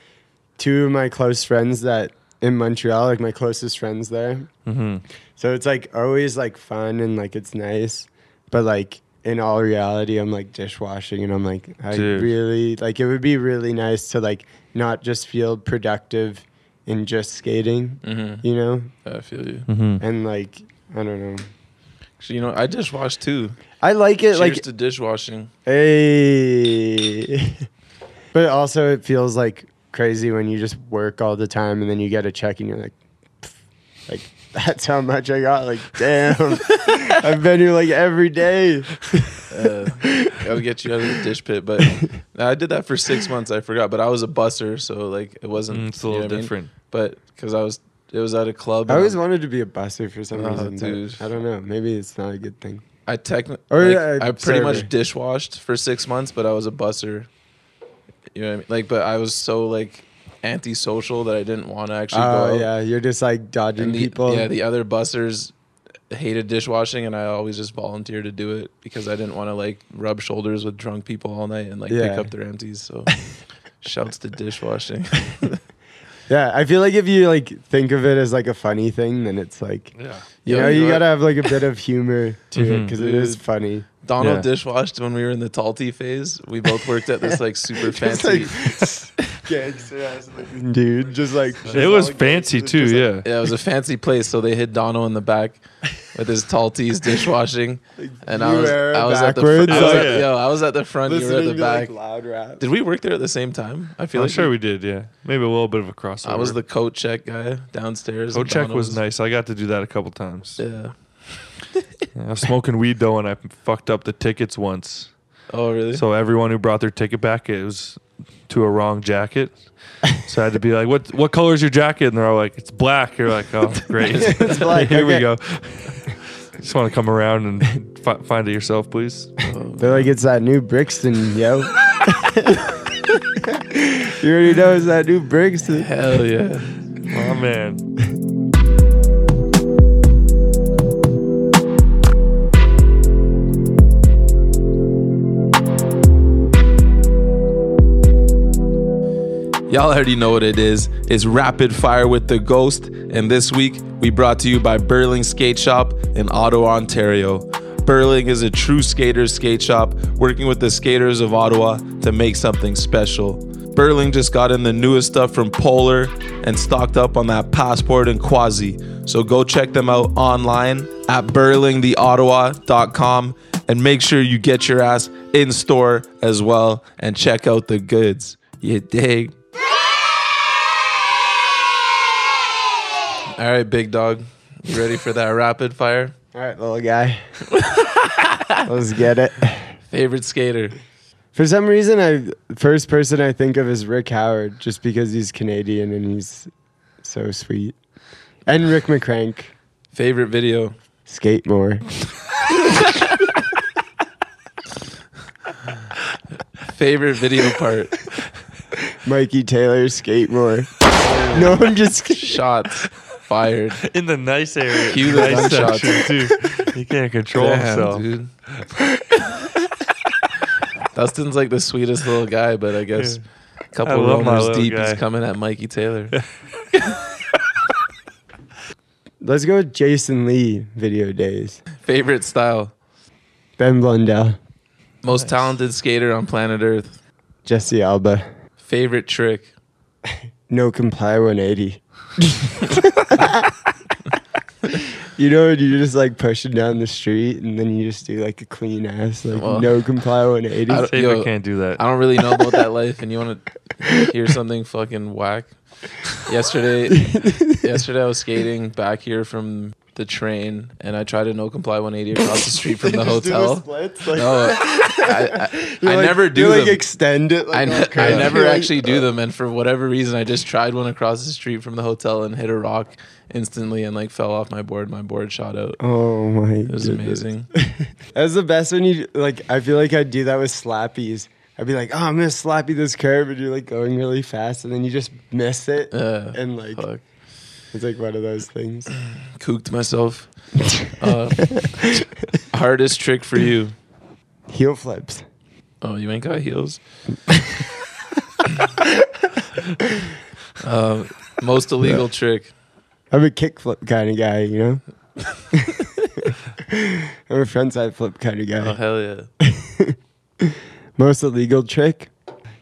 two of my close friends that in Montreal, like my closest friends there. mhm. So it's like always like fun and like it's nice. But like in all reality, I'm like dishwashing and I'm like, I Dude. really like it would be really nice to like not just feel productive in just skating, Mm-hmm. you know? I feel you. Mhm. And like, I don't know. Actually, you know, I dishwash too. I like it Cheers like, to dishwashing. hey. (laughs) but also, it feels like crazy when you just work all the time and then you get a check and you're like, "Pff," like, (laughs) that's how much I got. Like, damn. (laughs) I've been here like every day. Uh, gotta get you out of the dish pit. But (laughs) I did that for six months. I forgot, but I was a busser, so like it wasn't. Mm, it's a you know little what I mean? different. But because I was, it was at a club. I always I'm- wanted to be a busser for some Oh, reason. but dude. I don't know. Maybe it's not a good thing. I technically, Or, like, yeah, I pretty much server. dishwashed for six months, but I was a busser. You know what I mean? Like, but I was so like antisocial that I didn't want to actually go. Oh out. yeah, you're just like dodging the, people. Yeah, the other bussers hated dishwashing, and I always just volunteered to do it because I didn't want to like rub shoulders with drunk people all night and like pick up their empties. So, (laughs) shouts to dishwashing. (laughs) yeah, I feel like if you like think of it as like a funny thing, then it's like Yeah. you Yo, know you you gotta have like a bit of humor to it Mhm. because it is funny. Donald Yeah. dishwashed when we were in the Tall Tee phase. We both worked at this like (laughs) super fancy. like gangster ass looking dude, just like It was fancy too. Yeah. Yeah, it was a fancy place, so they hid Dono in the back with his Tall Tees (laughs) dishwashing, and I was I was at the backwards, fr- I was Oh, yeah. yo, I was at the front. You were at the back. like loud rap. Did we work there at the same time? I feel I'm like sure we- we did. Yeah. Maybe a little bit of a crossover. I was the coat check guy downstairs. Go and check Dono was nice. I got to do that a couple times. Yeah. (laughs) Yeah, I was smoking weed though, and I fucked up the tickets once. Oh really? So everyone who brought their ticket back, it was to a wrong jacket. So I had to be like, "What what color is your jacket?" And they're all like, "It's black." You're like, "Oh, (laughs) great, It's black, (laughs) Here we go." (laughs) Just want to come around and fi- find it yourself, please. They're like it's that new Brixton, yo. you already know it's that new Brixton. Hell yeah. Oh man. Y'all already know what it is. It's Rapid Fire with the Ghost, and this week we brought to you by Burling Skate Shop in Ottawa, Ontario. Burling is a true skaters skate shop working with the skaters of Ottawa to make something special. Burling just got in the newest stuff from Polar and stocked up on that passport and quasi. So go check them out online at burlingtheottawa.com and make sure you get your ass in store as well and check out the goods. You dig? All right, big dog. You ready for that rapid fire? (laughs) All right, little guy. (laughs) Let's get it. Favorite skater? For some reason, I first person I think of is Rick Howard, just because he's Canadian and he's so sweet. And Rick McCrank, Favorite video? skate more. (laughs) Favorite video part? Mikey Taylor, skate more. No, I'm just kidding. Shots fired. (laughs) In the nice area. (laughs) Cue the nice gunshots. section, too. He can't control himself. dude. (laughs) Dustin's like the sweetest little guy, but I guess a I couple love my roamers deep, guy. he's coming at Mikey Taylor. Let's go with Jason Lee video days. Favorite style? Ben Blundell, Most talented skater on planet Earth. Jesse Alba. Favorite trick? No comply 180. (laughs) you know, you're just like pushing down the street and then you just do like a clean ass, like Well, no comply 180. I don't- Yo, can't do that. I don't really know about that life, and you want to hear something fucking whack? Yesterday, (laughs) yesterday I was skating back here from the train, and I tried to no comply 180 across the street from (laughs) the Just do the hotel. splits, like- No, I, I, (laughs) I like- never do like extend it. Like, I, ne- I never actually do them, and for whatever reason, I just tried one across the street from the hotel and hit a rock instantly, and like fell off my board. My board shot out. Oh my! It was amazing. (laughs) That's the best when you like. I feel like I'd do that with slappies. I'd be like, "Oh, I'm gonna slappy this curve," and you're like going really fast, and then you just miss it, Uh, and like Fuck. It's like one of those things. (sighs) Cooked myself. Uh, (laughs) hardest trick for you? Heel flips. Oh, you ain't got heels. (laughs) uh, most illegal trick. I'm a kickflip kind of guy, you know. (laughs) I'm a frontside flip kind of guy. Oh hell yeah! Most illegal trick,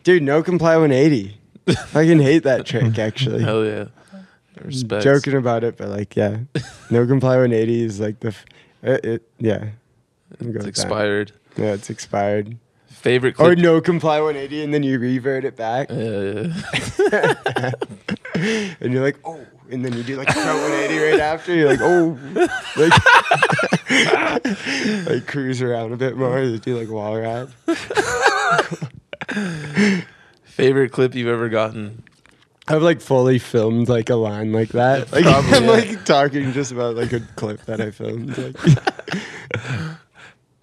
dude. No comply 180. I can hate that trick actually. Hell yeah! Respect. Joking about it, but like, yeah, (laughs) no comply 180 is like the, f- it, it yeah. It's expired. Yeah, it's expired. Favorite Or no comply 180 and then you revert it back Uh, (laughs) and you're like, oh, and then you do like a 180 right after. You're like, oh, like, (laughs) like cruise around a bit more. You do like wall ride. favorite clip you've ever gotten. I've like fully filmed like a line like that. (laughs) Like Probably, I'm yeah. like talking just about like a clip that I filmed. Like. (laughs)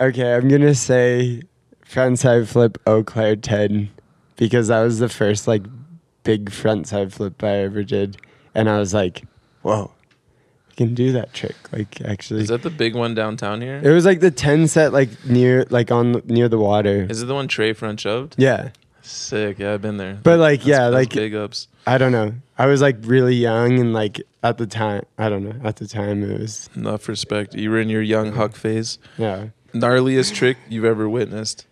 okay, I'm gonna say frontside flip Eau Claire 10 because that was the first like big frontside flip I ever did, and I was like, whoa, I can do that trick. Like actually, Is that the big one downtown here? it was like the 10 set like near like on near the water. Is it the one Trey front shoved? Yeah. Sick. Yeah, I've been there. But, like, That's- yeah, that's like- big ups. I don't know. I was like really young and like at the time, I don't know. At the time, it was Enough respect. You were in your young huck phase. yeah. Gnarliest trick you've ever witnessed.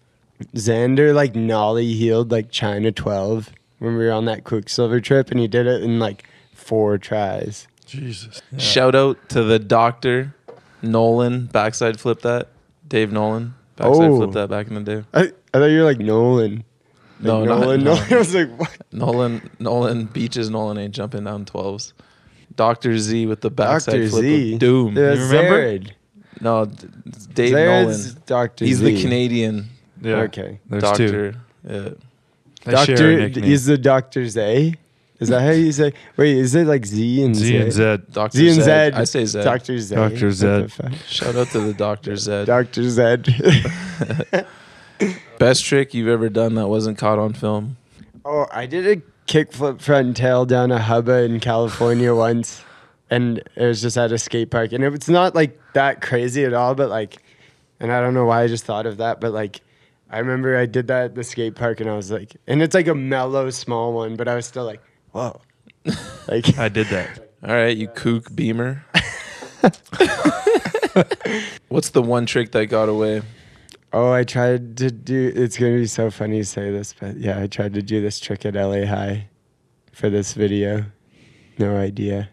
Xander like nollie healed like China 12 when we were on that Quiksilver trip, and he did it in like four tries. Jesus. Shout out to the doctor, Nolan. Backside flip that. Dave Nolan. Backside Oh. flip that back in the day. I, I thought you were like Nolan. Like, No, not- Nolan. no. Nolan. (laughs) I was like, what? Nolan, Nolan beaches. Nolan ain't jumping down twelves. Doctor Z with the backside Dr. flip Z. of doom. Yeah, You remember? Zared. No, d- Dave Zared's Nolan. Dr. He's Z. the Canadian Yeah. Okay. There's doctor. two. Yeah. They Doctor, nickname. he's the Doctor Z. Is that how you say? Wait, is it like Z and Z and Z. Doctor Z and Z. Zed. I say Zed. Doctor Z. Dr. What the Zed. Shout out to the Doctor Z. Doctor Z. (laughs) Best trick you've ever done that wasn't caught on film. Oh, I did a kickflip front and tail down a hubba in California (laughs) once, and it was just at a skate park, and it's not like that crazy at all, but like, and I don't know why I just thought of that, but like, I remember I did that at the skate park, and I was like, and it's like a mellow small one, but I was still like, whoa, (laughs) like I did that. (laughs) All right, you kook beamer. What's the one trick that got away? Oh, I tried to do. It's gonna be so funny to say this, but yeah, I tried to do this trick at LA High for this video. No idea,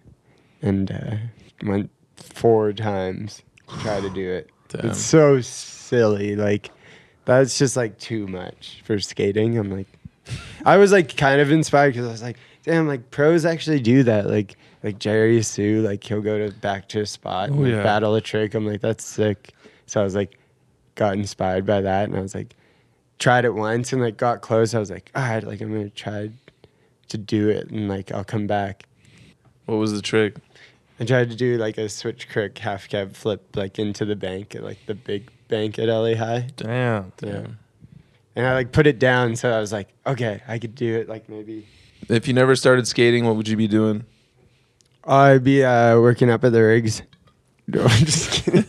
and uh, went four times to try to do it. (sighs) Damn. It's so silly. Like that's just like too much for skating. I'm like, I was like kind of inspired because I was like, damn, like pros actually do that. Like like Jerry Hsu, like he'll go to back to a spot and Oh, like, yeah. battle a trick. I'm like, that's sick. So I was like, got inspired by that, and I was like, tried it once and like got close. I was like, all right, like I'm gonna try to do it, and like I'll come back. What was the trick? I tried to do like a switch crook half cab flip like into the bank at like the big bank at LA High. Damn. Yeah. And I like put it down, so I was like, okay, I could do it. Like maybe If you never started skating, what would you be doing? I'd be uh, working up at the rigs. No, I'm just (laughs) kidding.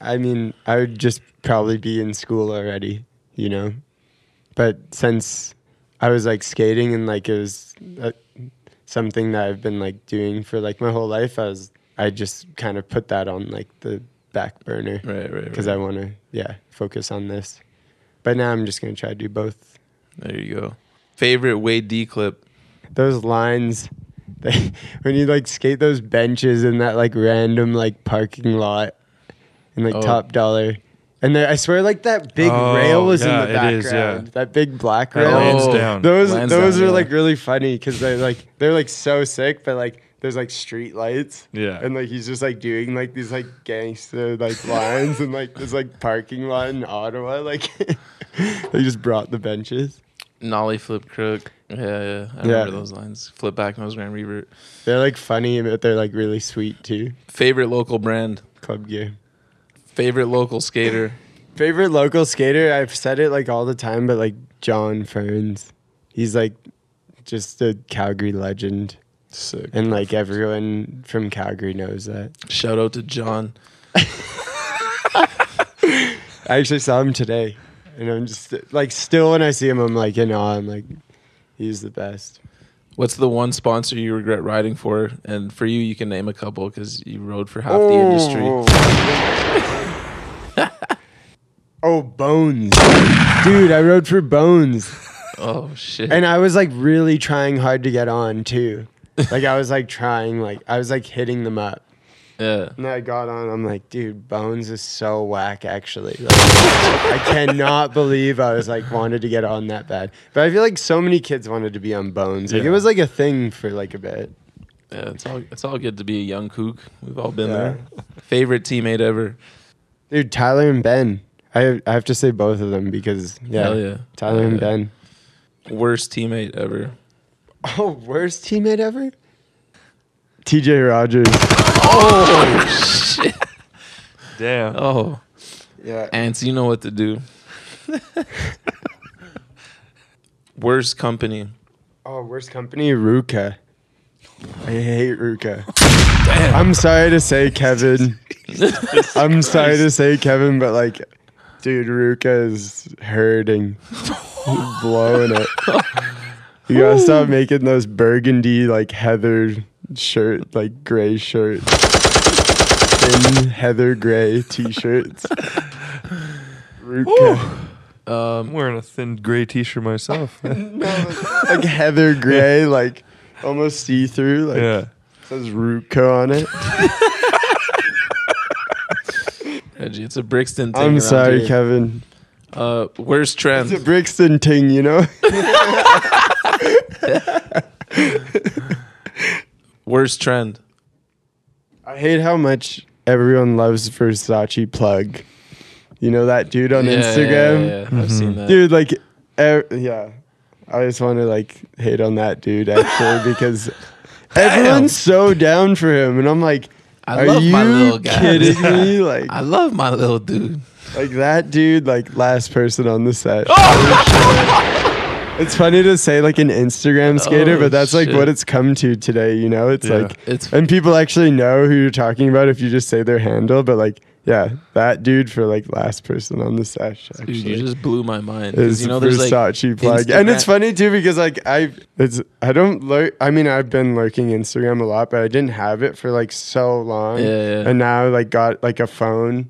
I mean, I would just probably be in school already, you know. But since I was like skating and like it was uh, something that I've been like doing for like my whole life, I was I just kind of put that on like the back burner Right, right, because right. I want to yeah focus on this. But now I'm just gonna try to do both. There you go. Favorite Wade D clip? those lines (laughs) they, when you like skate those benches in that like random like parking lot and like Oh. top dollar and there, I swear like that big Oh, rail was yeah, in the background. is, yeah. That big black That rail. lands Oh. down. Those Lands those down, are yeah. like really funny because they're like they're like so sick, but like there's like street lights. Yeah. And like he's just like doing like these like gangster like lines and like this like parking lot in Ottawa. Like (laughs) they just brought the benches. Nolly flip crook. Yeah, yeah. I Yeah. remember those lines. Flip back nose grind revert. They're like funny, but they're like really sweet too. Favorite local brand. Club gear. Favorite local skater. Favorite local skater? I've said it like all the time, but like John Ferns. He's like just a Calgary legend. Sick. And like everyone from Calgary knows that. Shout out to John. (laughs) I actually saw him today. And I'm just like still when I see him I'm like in awe. I'm like he's the best. What's the one sponsor you regret riding for? And for you, you can name a couple because you rode for half the industry. Oh. (laughs) oh, Bones. Dude, I rode for Bones. Oh shit! And I was like really trying hard to get on too. Like I was like trying, like I was like hitting them up. Yeah, And I got on. I'm like, dude, Bones is so whack. Actually, like, (laughs) I cannot believe I was like wanted to get on that bad. But I feel like so many kids wanted to be on Bones. Like it was like a thing for like a bit. yeah. It's all it's all good to be a young kook. We've all been Yeah. there. Favorite teammate ever? Dude, Tyler and Ben. I I have to say both of them because yeah, Hell yeah. Tyler and Yeah. Ben. Worst teammate ever? Oh, worst teammate ever? TJ Rogers. (laughs) Damn. Oh, Yeah. ants, you know what to do. Worst company? Oh, worst company, RVCA. I hate RVCA. Damn. I'm sorry to say, Kevin. (laughs) I'm sorry to say, Kevin, but like, dude, RVCA is hurting, blowing it. You gotta stop making those burgundy, like heather shirt, like gray shirt, thin heather gray t-shirts. RVCA, I'm wearing a thin gray t-shirt myself. (laughs) like heather gray, like almost see-through, like yeah. says RVCA on it. (laughs) Reggie, it's a Brixton thing. I'm around sorry, here. Kevin. Uh, worst It's a? Brixton thing, you know? (laughs) Worst trend? I hate how much everyone loves Versace plug. You know that dude on Yeah, yeah, Instagram? Yeah, yeah, I've seen that. Dude, like, er, yeah. I just want to, like, hate on that dude, actually, (laughs) because everyone's so down for him. And I'm like, I are love you my little kidding (laughs) me? Like, I love my little dude. like that dude, like, last person on the set. It's funny to say like an Instagram skater, Oh, but that's like shit. what it's come to today, you know? It's Yeah. like It's and people actually know who you're talking about if you just say their handle, but like yeah, that dude for like last person on the sesh dude, actually. you just blew my mind. is you know, there's like Versace plug, and it's funny too because like I, it's I don't lurk. I mean, I've been lurking Instagram a lot, but I didn't have it for like so long, Yeah, yeah. and now like got like a phone,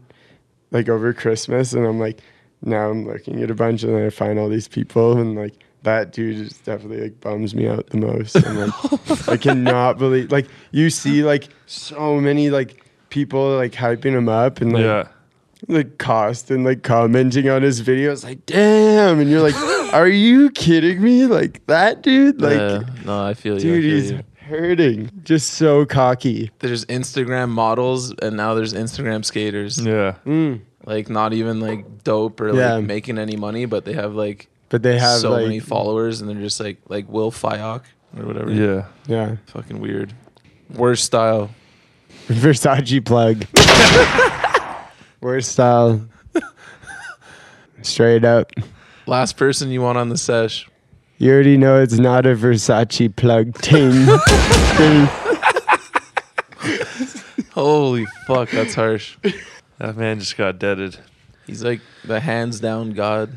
like over Christmas, and I'm like, now I'm looking at a bunch, and then I find all these people, and like that dude just definitely like bums me out the most. I'm like, I cannot (laughs) believe like you see like so many like people like hyping him up and like Yeah. like cost and like commenting on his videos like damn and you're like (laughs) are you kidding me like that dude like Yeah. no, I feel you. Dude feel he's you. hurting just so cocky There's Instagram models, and now there's Instagram skaters. Yeah. Mm. Like not even like dope or Yeah. like making any money, but they have like but they have so like many followers, and they're just like like Will Fyock or whatever. Yeah. yeah fucking weird. Worst style. (laughs) Versace plug (laughs) worst style straight up Last person you want on the sesh. you already know it's not a Versace plug ting (laughs) Ting. Holy fuck, that's harsh. That man just got deaded. He's like the hands down god.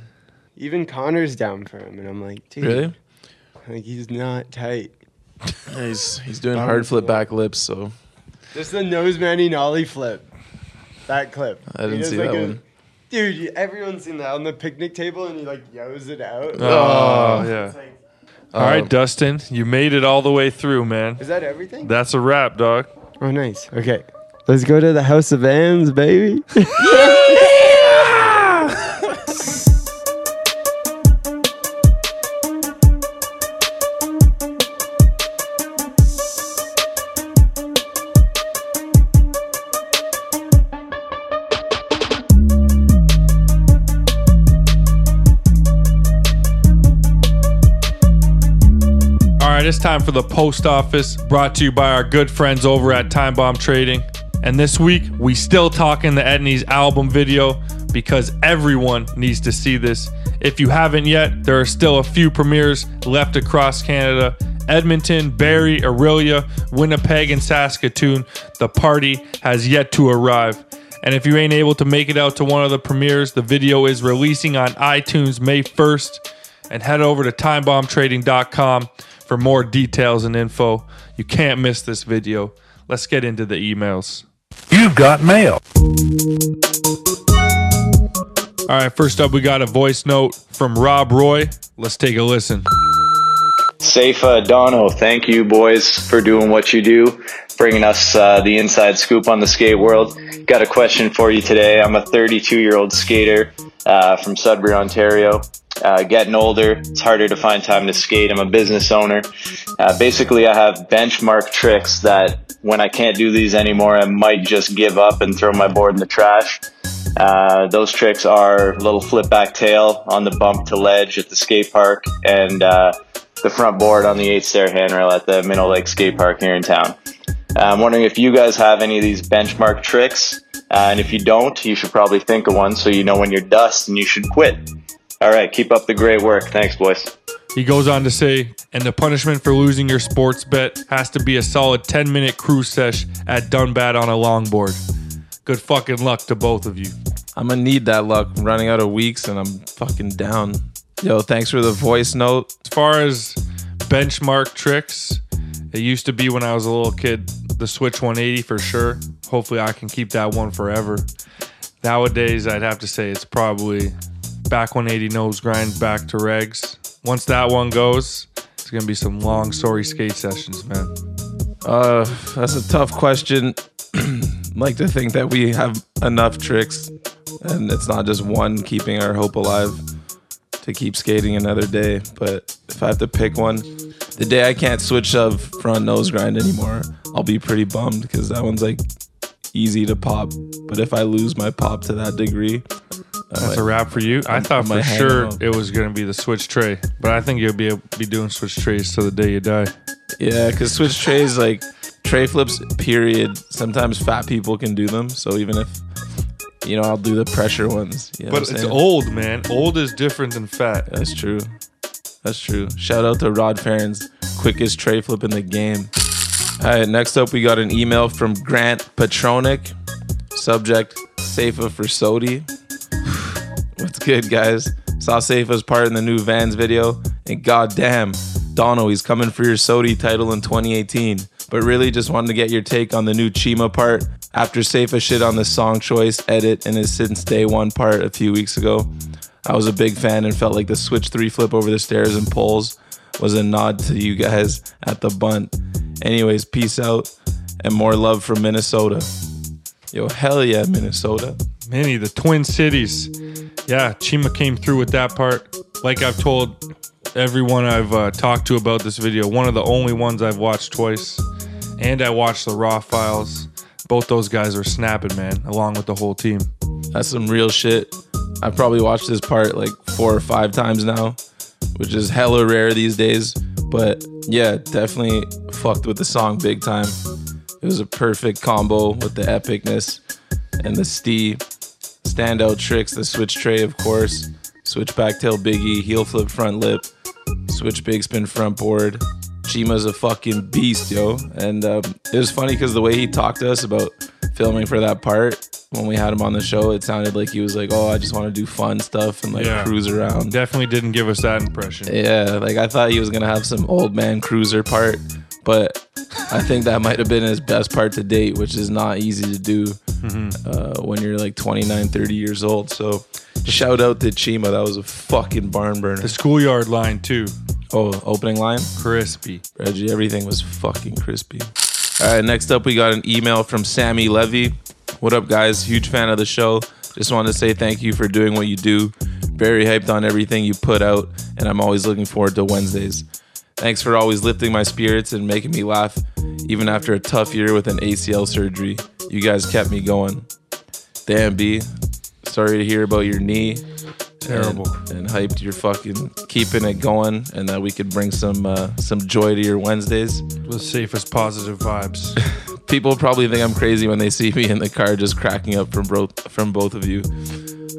Even Connor's down for him and I'm like dude Really? like he's not tight Yeah, he's he's doing hard flip back lips, so Just the nose manning ollie flip. That clip. I didn't see like that a- one. Dude, everyone's seen that on the picnic table, and he like yells it out. Oh, yeah. It's like, All right, um, Dustin, you made it all the way through, man. is that everything? That's a wrap, dog. oh, nice. Okay, let's go to the House of Vans, baby. (laughs) (laughs) time for the post office, brought to you by our good friends over at Time Bomb Trading. And this week, we still talking the Etnies album video because everyone needs to see this. If you haven't yet, there are still a few premieres left across Canada. Edmonton, Barrie, Orillia, Winnipeg, and Saskatoon. The party has yet to arrive. And if you ain't able to make it out to one of the premieres, the video is releasing on iTunes May 1st. And head over to timebombtrading.com for more details and info. You can't miss this video. Let's get into the emails. You've got mail. All right, first up, we got a voice note from Rob Roy. Let's take a listen. Safe uh, Dono, thank you boys for doing what you do, bringing us uh, the inside scoop on the skate world. Got a question for you today. I'm a 32 year old skater uh, from Sudbury, Ontario. Uh, getting older, it's harder to find time to skate. I'm a business owner. Uh, basically, I have benchmark tricks that when I can't do these anymore, I might just give up and throw my board in the trash. Uh, those tricks are little flip back tail on the bump to ledge at the skate park and uh, the front board on the eight stair handrail at the Middle Lake Skate Park here in town. Uh, I'm wondering if you guys have any of these benchmark tricks, uh, and if you don't, you should probably think of one so you know when you're dust and you should quit. All right, keep up the great work. Thanks, boys. He goes on to say, and the punishment for losing your sports bet has to be a solid 10 minute cruise sesh at Dunbat on a longboard. Good fucking luck to both of you. I'm gonna need that luck. I'm running out of weeks and I'm fucking down. Yo, thanks for the voice note. As far as benchmark tricks, it used to be when I was a little kid, the Switch 180 for sure. Hopefully, I can keep that one forever. Nowadays, I'd have to say it's probably back 180 nose grind back to regs. Once that one goes, it's gonna be some long, sorry skate sessions, man. Uh, that's a tough question. (clears throat) like to think that we have enough tricks, and it's not just one keeping our hope alive to keep skating another day. But if I have to pick one, the day I can't switch of front nose grind anymore, I'll be pretty bummed because that one's like easy to pop. But if I lose my pop to that degree, That's a wrap for you. I thought for sure it was gonna be the switch tray, but I think you'll be be doing switch trays till the day you die. Yeah, because switch trays like tray flips. Period. Sometimes fat people can do them. So even if you know, I'll do the pressure ones. You know But it's old, man. Old is different than fat. That's true. That's true. Shout out to Rod Farron's quickest tray flip in the game. All right, next up we got an email from Grant Patronic. Subject: Safa for SOTY. (sighs) What's good, guys? Saw Safa's part in the new Vans video, and goddamn, Dono, he's coming for your SOTY title in 2018. But really, just wanted to get your take on the new Chima part. After Safa shit on the song choice, edit, and his since day one part a few weeks ago, I was a big fan and felt like the switch three flip over the stairs and poles was a nod to you guys at the bunt. Anyways, peace out and more love from Minnesota. Yo, hell yeah, Minnesota. Many, the Twin Cities. Yeah, Chima came through with that part. Like I've told everyone I've uh, talked to about this video, one of the only ones I've watched twice. And I watched the Raw files. Both those guys are snapping, man, along with the whole team. That's some real shit. I've probably watched this part like four or five times now, which is hella rare these days. But yeah, definitely fucked with the song big time. It was a perfect combo with the epicness and the stee. Standout tricks, the switch tray, of course. Switch back tail biggie, heel flip front lip, switch big spin front board. Chima's a fucking beast, yo. And um, it was funny because the way he talked to us about filming for that part when we had him on the show, it sounded like he was like, "Oh, I just want to do fun stuff and like Yeah. cruise around." Definitely didn't give us that impression. Yeah, like I thought he was gonna have some old man cruiser part, but I think that might have been his best part to date, which is not easy to do uh, when you're like 29, 30 years old. So shout out to Chima, that was a fucking barn burner. The schoolyard line, too. Oh, opening line, Crispy. Reggie, everything was fucking crispy. All right, next up we got an email from Sammy Levy. What up, guys? Huge fan of the show. Just wanted to say thank you for doing what you do. Very hyped on everything you put out, and I'm always looking forward to Wednesdays. Thanks for always lifting my spirits and making me laugh, even after a tough year with an ACL surgery. You guys kept me going. Damn, B. Sorry to hear about your knee. Terrible. And, and hyped you're fucking keeping it going, and that we could bring some uh, some joy to your Wednesdays. The safest positive vibes. (laughs) People probably think I'm crazy when they see me in the car just cracking up from both from both of you.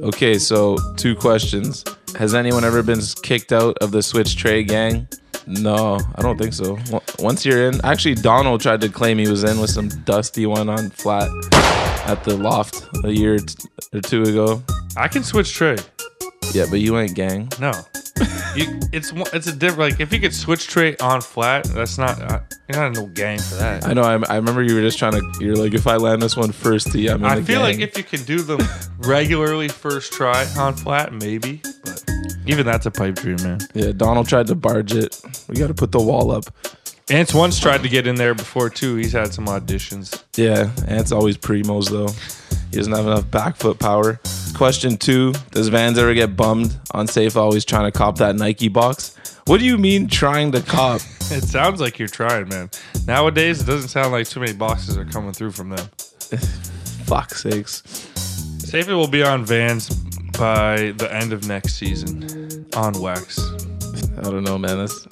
Okay, so two questions. Has anyone ever been kicked out of the Switch Tray gang? No, I don't think so. Once you're in, actually, Donald tried to claim he was in with some dusty one on flat at the loft a year or two ago. I can switch tray. Yeah, but you ain't gang. No. You, it's one- it's a different like if you could switch tray on flat, that's not uh, you're not in no gang for that. I know. I, I remember you were just trying to. You're like, if I land this one first, I'm in I the feel like if you can do them (laughs) regularly first try on flat, maybe. But even that's a pipe dream, man. yeah, Donald tried to barge it. We got to put the wall up. Ants once tried to get in there before too. He's had some auditions. Yeah, Ant's always primos though. He doesn't have enough back foot power. Question two: Does Vans ever get bummed on safe always trying to cop that Nike box? What do you mean trying to cop? (laughs) It sounds like you're trying, man. Nowadays, it doesn't sound like too many boxes are coming through from them. (laughs) Fuck sakes. Safe will be on Vans by the end of next season on wax. I don't know, man. That's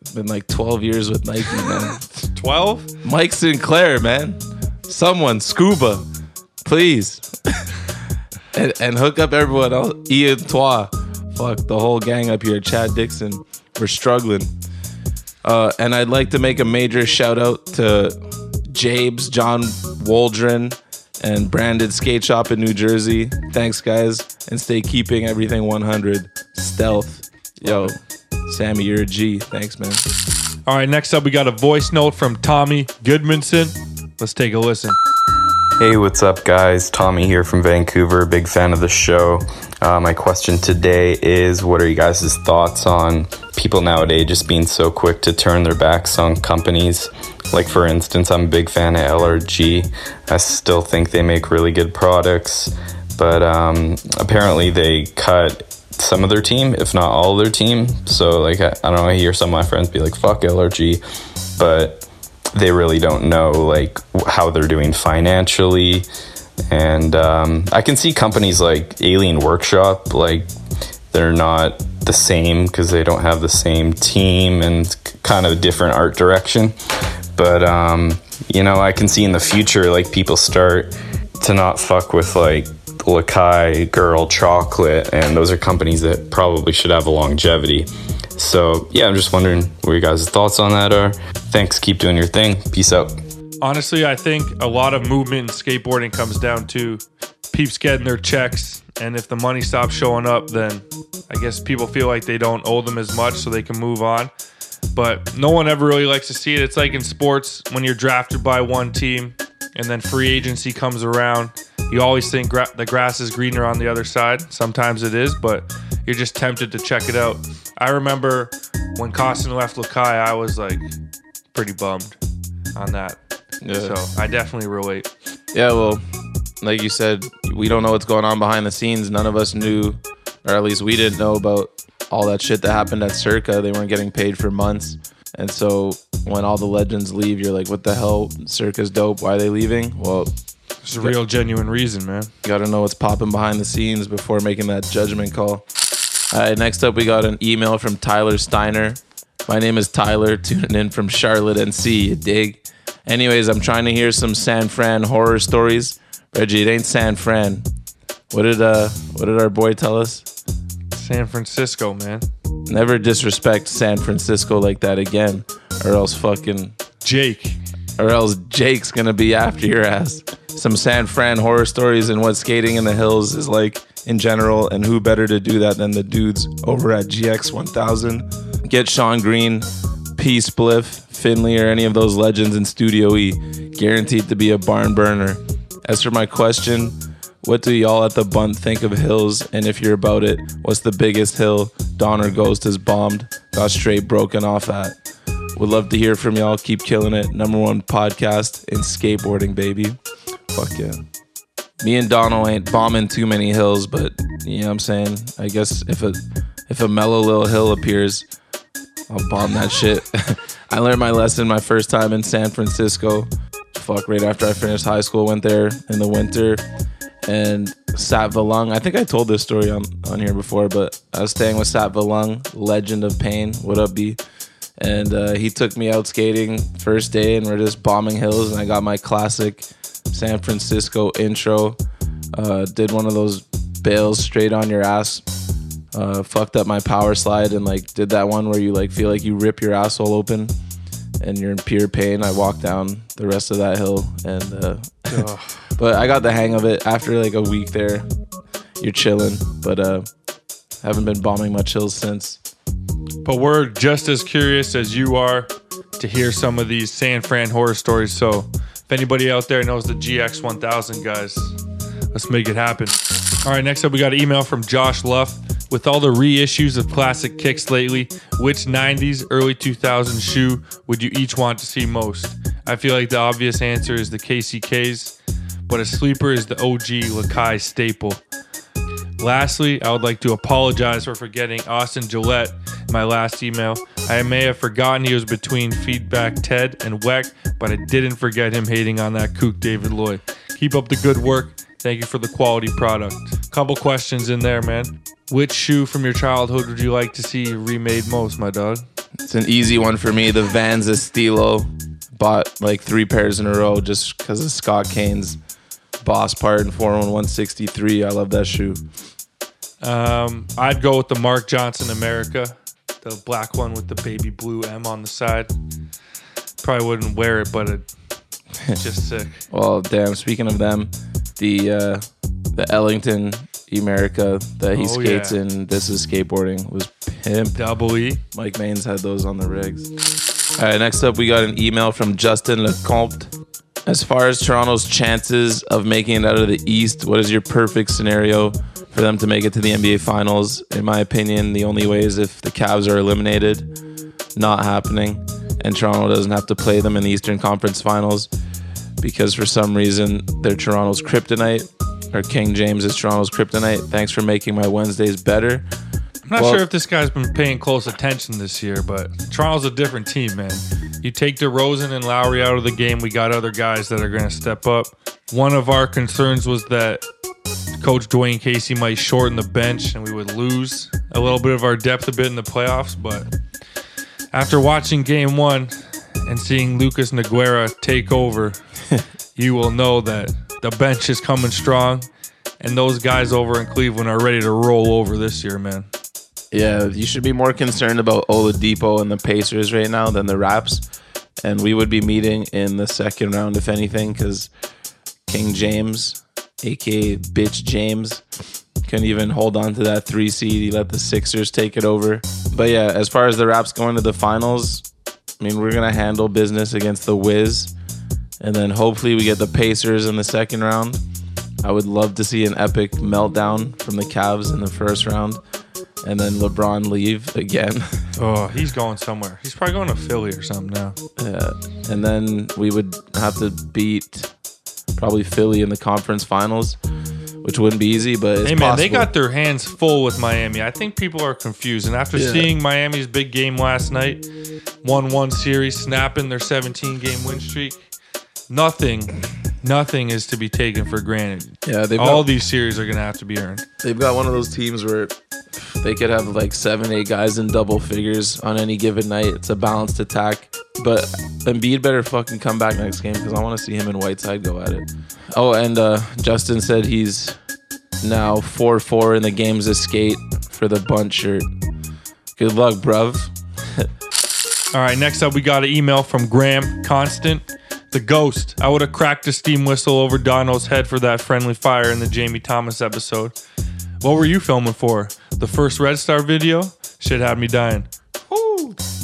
it's been like 12 years with Nike, man. (laughs) Twelve? Mike Sinclair, man. Someone, Scuba, please. and, and hook up everyone else. Ian Tois. Fuck the whole gang up here. Chad Dixon. We're struggling. Uh, and I'd like to make a major shout out to Jabes, John Waldron, and Branded Skate Shop in New Jersey. Thanks, guys. And stay keeping everything 100. Stealth. Yo, Sammy, you're a G. Thanks, man. All right, next up, we got a voice note from Tommy Goodmanson. Let's take a listen. Hey, what's up, guys? Tommy here from Vancouver. Big fan of the show. Uh, my question today is what are you guys' thoughts on people nowadays just being so quick to turn their backs on companies? Like, for instance, I'm a big fan of LRG. I still think they make really good products, but um, apparently they cut some of their team, if not all their team. So, like, I, I don't know, I hear some of my friends be like, fuck LRG, but they really don't know like how they're doing financially and um, i can see companies like alien workshop like they're not the same because they don't have the same team and kind of different art direction but um, you know i can see in the future like people start to not fuck with like Lakai, Girl, Chocolate, and those are companies that probably should have a longevity. So yeah, I'm just wondering what your guys' thoughts on that are. Thanks, keep doing your thing. Peace out. Honestly, I think a lot of movement in skateboarding comes down to peeps getting their checks. And if the money stops showing up, then I guess people feel like they don't owe them as much so they can move on. But no one ever really likes to see it. It's like in sports when you're drafted by one team and then free agency comes around. You always think gra- the grass is greener on the other side. Sometimes it is, but you're just tempted to check it out. I remember when Koston left Lakai, I was like pretty bummed on that. Yeah. So I definitely relate. Yeah, well, like you said, we don't know what's going on behind the scenes. None of us knew, or at least we didn't know about all that shit that happened at Circa. They weren't getting paid for months. And so when all the legends leave, you're like, what the hell? Circa's dope. Why are they leaving? Well, It's a real genuine reason, man. you got to know what's popping behind the scenes before making that judgment call. All right, next up, we got an email from Tyler Steiner. My name is Tyler, tuning in from Charlotte, NC. You dig? Anyways, I'm trying to hear some San Fran horror stories. Reggie, it ain't San Fran. What did uh, what did our boy tell us? San Francisco, man. Never disrespect San Francisco like that again, or else fucking Jake. or else Jake's gonna be after your ass. Some San Fran horror stories and what skating in the hills is like in general, and who better to do that than the dudes over at GX 1000? Get Sean Green, P. Spliff, Finley, or any of those legends in Studio E. Guaranteed to be a barn burner. As for my question, what do y'all at the bunt think of hills? And if you're about it, what's the biggest hill Donner Ghost has bombed, got straight broken off at? Would love to hear from y'all. Keep killing it. Number one podcast in skateboarding, baby. Fuck yeah. Me and Donald ain't bombing too many hills, but you know what I'm saying? I guess if a if a mellow little hill appears, I'll bomb that shit. (laughs) I learned my lesson my first time in San Francisco. Fuck, right after I finished high school, went there in the winter and Sat Valung. I think I told this story on, on here before, but I was staying with Sat Valung, legend of pain. What up, B? And uh, he took me out skating first day, and we're just bombing hills. And I got my classic San Francisco intro. Uh, did one of those bails straight on your ass. Uh, fucked up my power slide and like did that one where you like feel like you rip your asshole open and you're in pure pain. I walked down the rest of that hill and uh, (laughs) but I got the hang of it after like a week there. You're chilling, but uh haven't been bombing much hills since. But we're just as curious as you are to hear some of these San Fran horror stories. So if anybody out there knows the GX 1000 guys, let's make it happen. All right, next up, we got an email from Josh Luff. With all the reissues of classic kicks lately, which 90s, early 2000s shoe would you each want to see most? I feel like the obvious answer is the KCKs, but a sleeper is the OG Lakai staple. Lastly, I would like to apologize for forgetting Austin Gillette in my last email. I may have forgotten he was between Feedback Ted and Weck, but I didn't forget him hating on that kook David Lloyd. Keep up the good work. Thank you for the quality product. Couple questions in there, man. Which shoe from your childhood would you like to see remade most, my dog? It's an easy one for me. The Vans Estilo. Bought like three pairs in a row just because of Scott Kane's boss part in 41163. I love that shoe. Um, I'd go with the Mark Johnson America, the black one with the baby blue M on the side. Probably wouldn't wear it, but it, it's just (laughs) sick. Well, damn. Speaking of them, the uh, the Ellington America that he Oh, skates yeah. in This Is Skateboarding was pimp. Double E. Mike Maines had those on the rigs. All right, next up, we got an email from Justin Lecomte. As far as Toronto's chances of making it out of the East, what is your perfect scenario for them to make it to the NBA Finals? In my opinion, the only way is if the Cavs are eliminated. Not happening. And Toronto doesn't have to play them in the Eastern Conference Finals because for some reason they're Toronto's kryptonite, or King James is Toronto's kryptonite. Thanks for making my Wednesdays better. I'm not Well- sure if this guy's been paying close attention this year, but Toronto's a different team, man. You take DeRozan and Lowry out of the game, we got other guys that are going to step up. One of our concerns was that Coach Dwane Casey might shorten the bench and we would lose a little bit of our depth a bit in the playoffs. But after watching game one and seeing Lucas Nogueira take over, (laughs) you will know that the bench is coming strong and those guys over in Cleveland are ready to roll over this year, man. Yeah, you should be more concerned about Oladipo and the Pacers right now than the Raps. And we would be meeting in the second round, if anything, because King James, aka Bitch James, couldn't even hold on to that three seed. He let the Sixers take it over. But yeah, as far as the Raps going to the finals, I mean, we're gonna handle business against the Wiz. And then hopefully we get the Pacers in the second round. I would love to see an epic meltdown from the Cavs in the first round. And then LeBron leave again. (laughs) Oh, he's going somewhere. He's probably going to Philly or something now. Yeah. And then we would have to beat probably Philly in the conference finals, which wouldn't be easy, but it's hey man, they got their hands full with Miami. I think people are confused, and after Yeah. seeing Miami's big game last night, one-one series, snapping their 17-game win streak, nothing, nothing is to be taken for granted. Yeah, they've all got- these series are gonna have to be earned. They've got one of those teams where they could have like seven, eight guys in double figures on any given night. It's a balanced attack. But Embiid better fucking come back next game because I want to see him and Whiteside go at it. Oh, and uh, Justin said he's now 4 4 in the games of skate for the bunt shirt. Good luck, bruv. (laughs) All right, next up, we got an email from Graham Constant, the ghost. I would have cracked a steam whistle over Dono's head for that friendly fire in the Jamie Thomas episode. What were you filming for? The first Red Star video? Shit had me dying.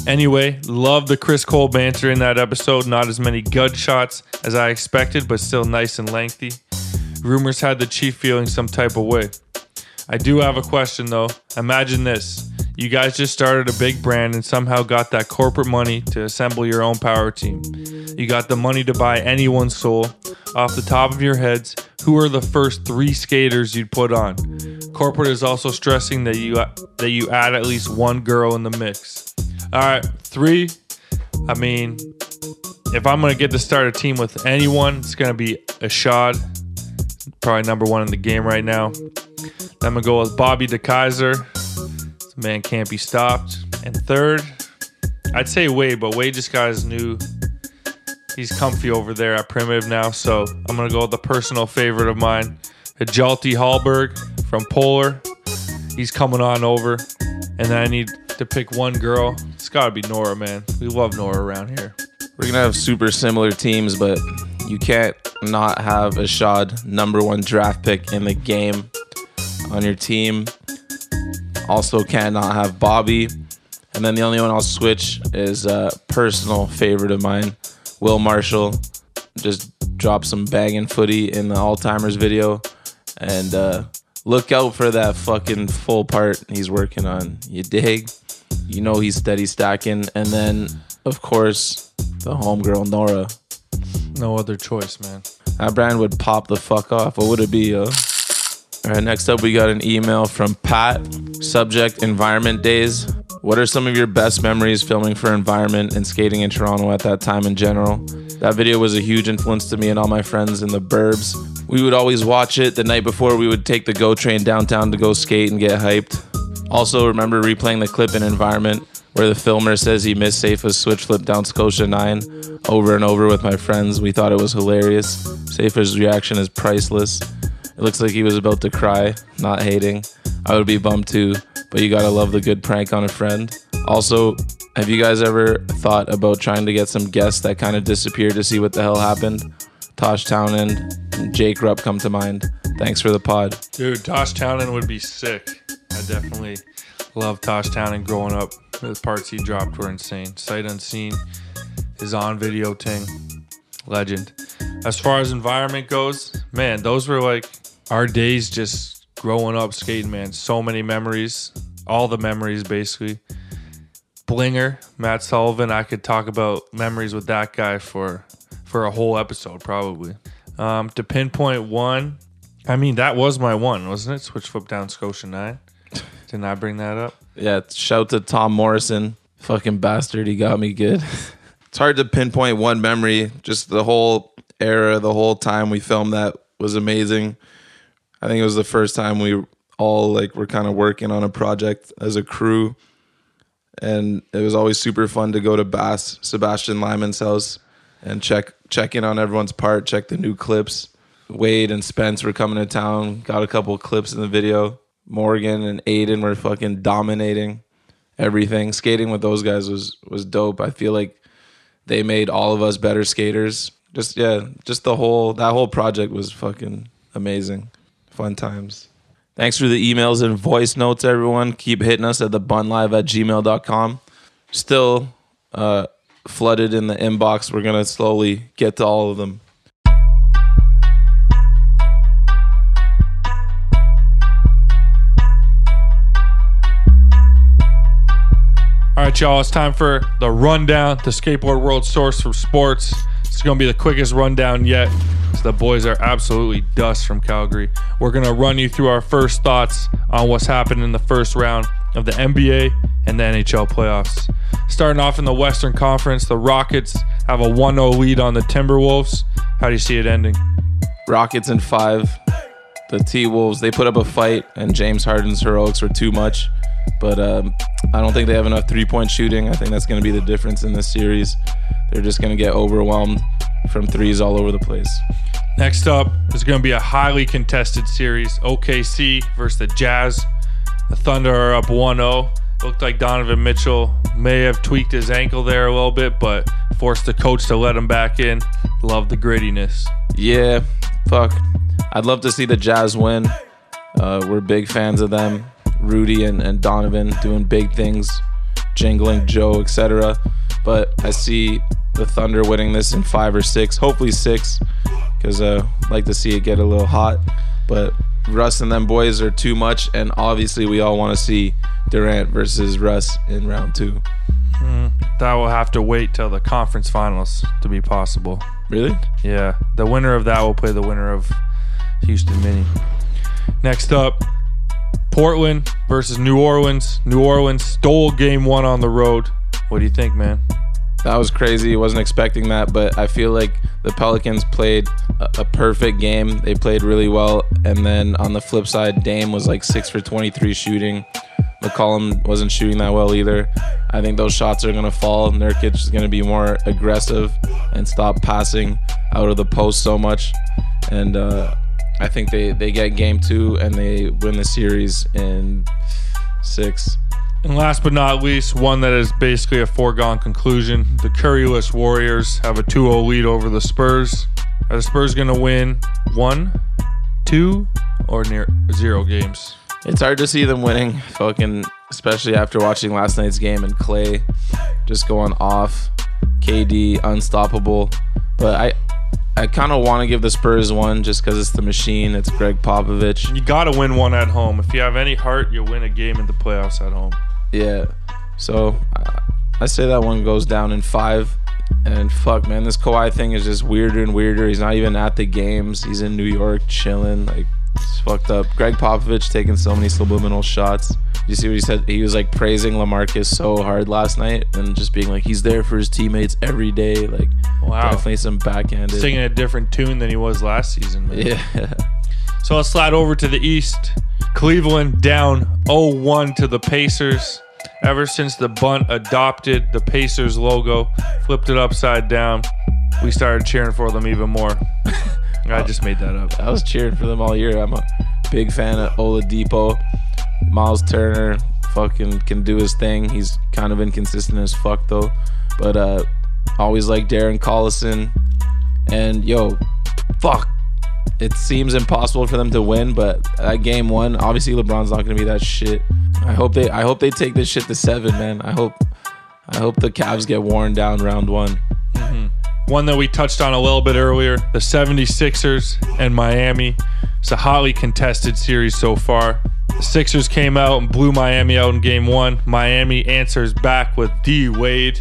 Anyway, love the Chris Cole banter in that episode. Not as many gut shots as I expected, but still nice and lengthy. Rumors had the chief feeling some type of way. I do have a question though. Imagine this. You guys just started a big brand and somehow got that corporate money to assemble your own power team. You got the money to buy anyone's soul. Off the top of your heads, who are the first three skaters you'd put on? Corporate is also stressing that you that you add at least one girl in the mix. All right, three. I mean, if I'm gonna get to start a team with anyone, it's gonna be Ishod, probably number one in the game right now. Then I'm gonna go with Bobby DeKeyzer. Man can't be stopped. And third, I'd say Wade, but Wade just got his new. He's comfy over there at Primitive now, so I'm gonna go with the personal favorite of mine, Hjalte Halberg from Polar. He's coming on over, and then I need to pick one girl. It's gotta be Nora, man. We love Nora around here. We're gonna have super similar teams, but you can't not have Ishod number one draft pick in the game on your team. Also, cannot have Bobby, and then the only one I'll switch is a personal favorite of mine, Will Marshall. Just dropped some banging footy in the Alltimers video, and uh, look out for that fucking full part he's working on. You dig? You know he's steady stacking, and then of course the homegirl Nora. No other choice, man. That brand would pop the fuck off. What would it be, yo? All right, next up, we got an email from Pat. Subject Environment Days. What are some of your best memories filming for Environment and skating in Toronto at that time in general? That video was a huge influence to me and all my friends in the burbs. We would always watch it the night before we would take the GO train downtown to go skate and get hyped. Also, remember replaying the clip in Environment where the filmer says he missed Safa's switch flip down Scotia 9 over and over with my friends. We thought it was hilarious. Safa's reaction is priceless. It looks like he was about to cry, not hating. I would be bummed too, but you gotta love the good prank on a friend. Also, have you guys ever thought about trying to get some guests that kind of disappeared to see what the hell happened? Tosh Townend and Jake Rupp come to mind. Thanks for the pod. Dude, Tosh Townend would be sick. I definitely love Tosh Townend growing up. The parts he dropped were insane. Sight unseen, his on video thing, legend. As far as environment goes, man, those were like our days just growing up skating, man. So many memories, all the memories basically. Blinger, Matt Sullivan, I could talk about memories with that guy for for a whole episode probably. Um, to pinpoint one, I mean that was my one, wasn't it? Switch flip down Scotia nine. (laughs) Didn't I bring that up? Yeah, shout to Tom Morrison. Fucking bastard, he got me good. (laughs) it's hard to pinpoint one memory. Just the whole era, the whole time we filmed that was amazing. I think it was the first time we all like were kind of working on a project as a crew. And it was always super fun to go to Bass, Sebastian Lyman's house and check check in on everyone's part, check the new clips. Wade and Spence were coming to town, got a couple clips in the video. Morgan and Aiden were fucking dominating everything. Skating with those guys was was dope. I feel like they made all of us better skaters. Just yeah, just the whole that whole project was fucking amazing. Fun times. Thanks for the emails and voice notes, everyone. Keep hitting us at the thebunlive at gmail.com. Still uh, flooded in the inbox. We're gonna slowly get to all of them. All right, y'all. It's time for the rundown, the skateboard world source for sports. It's going to be the quickest rundown yet. The boys are absolutely dust from Calgary. We're going to run you through our first thoughts on what's happened in the first round of the NBA and the NHL playoffs. Starting off in the Western Conference, the Rockets have a 1 0 lead on the Timberwolves. How do you see it ending? Rockets in five. The T Wolves, they put up a fight, and James Harden's heroics were too much. But um, I don't think they have enough three point shooting. I think that's going to be the difference in this series. They're just going to get overwhelmed from threes all over the place. Next up is going to be a highly contested series OKC versus the Jazz. The Thunder are up 1 0. Looked like Donovan Mitchell may have tweaked his ankle there a little bit, but forced the coach to let him back in. Love the grittiness. Yeah, fuck. I'd love to see the Jazz win. Uh, we're big fans of them. Rudy and, and Donovan doing big things, jingling Joe, etc. But I see the Thunder winning this in five or six, hopefully six, because uh, like to see it get a little hot. But Russ and them boys are too much, and obviously we all want to see Durant versus Russ in round two. That will have to wait till the conference finals to be possible. Really? Yeah, the winner of that will play the winner of Houston Mini. Next up, Portland versus New Orleans. New Orleans stole game one on the road. What do you think, man? That was crazy. Wasn't expecting that, but I feel like the Pelicans played a, a perfect game. They played really well, and then on the flip side, Dame was like six for 23 shooting. McCollum wasn't shooting that well either. I think those shots are gonna fall. Nurkic is gonna be more aggressive and stop passing out of the post so much, and uh, I think they they get game two and they win the series in six. And last but not least, one that is basically a foregone conclusion. The Curryless Warriors have a 2 0 lead over the Spurs. Are the Spurs going to win one, two, or near zero games? It's hard to see them winning, fucking, especially after watching last night's game and Clay just going off, KD unstoppable. But I, I kind of want to give the Spurs one just because it's the machine. It's Gregg Popovich. You got to win one at home. If you have any heart, you'll win a game in the playoffs at home. Yeah. So I, I say that one goes down in five. And fuck, man, this Kawhi thing is just weirder and weirder. He's not even at the games. He's in New York chilling. Like, it's fucked up. Gregg Popovich taking so many subliminal shots. You see what he said? He was like praising Lamarcus so hard last night and just being like, he's there for his teammates every day. Like, Wow. definitely some backhanded. Singing a different tune than he was last season. man. Yeah. So I'll slide over to the East. Cleveland down 0 1 to the Pacers. Ever since the bunt adopted the Pacers logo, flipped it upside down, we started cheering for them even more. I just made that up. I was cheering for them all year. I'm a big fan of Oladipo. Miles Turner fucking can do his thing. He's kind of inconsistent as fuck though. But uh always like Darren Collison. And yo, fuck. It seems impossible for them to win, but at game one, obviously LeBron's not gonna be that shit. I hope they I hope they take this shit to seven, man. I hope I hope the Cavs get worn down round one. Mm-hmm. One that we touched on a little bit earlier the 76ers and Miami. It's a hotly contested series so far. The Sixers came out and blew Miami out in game one. Miami answers back with D Wade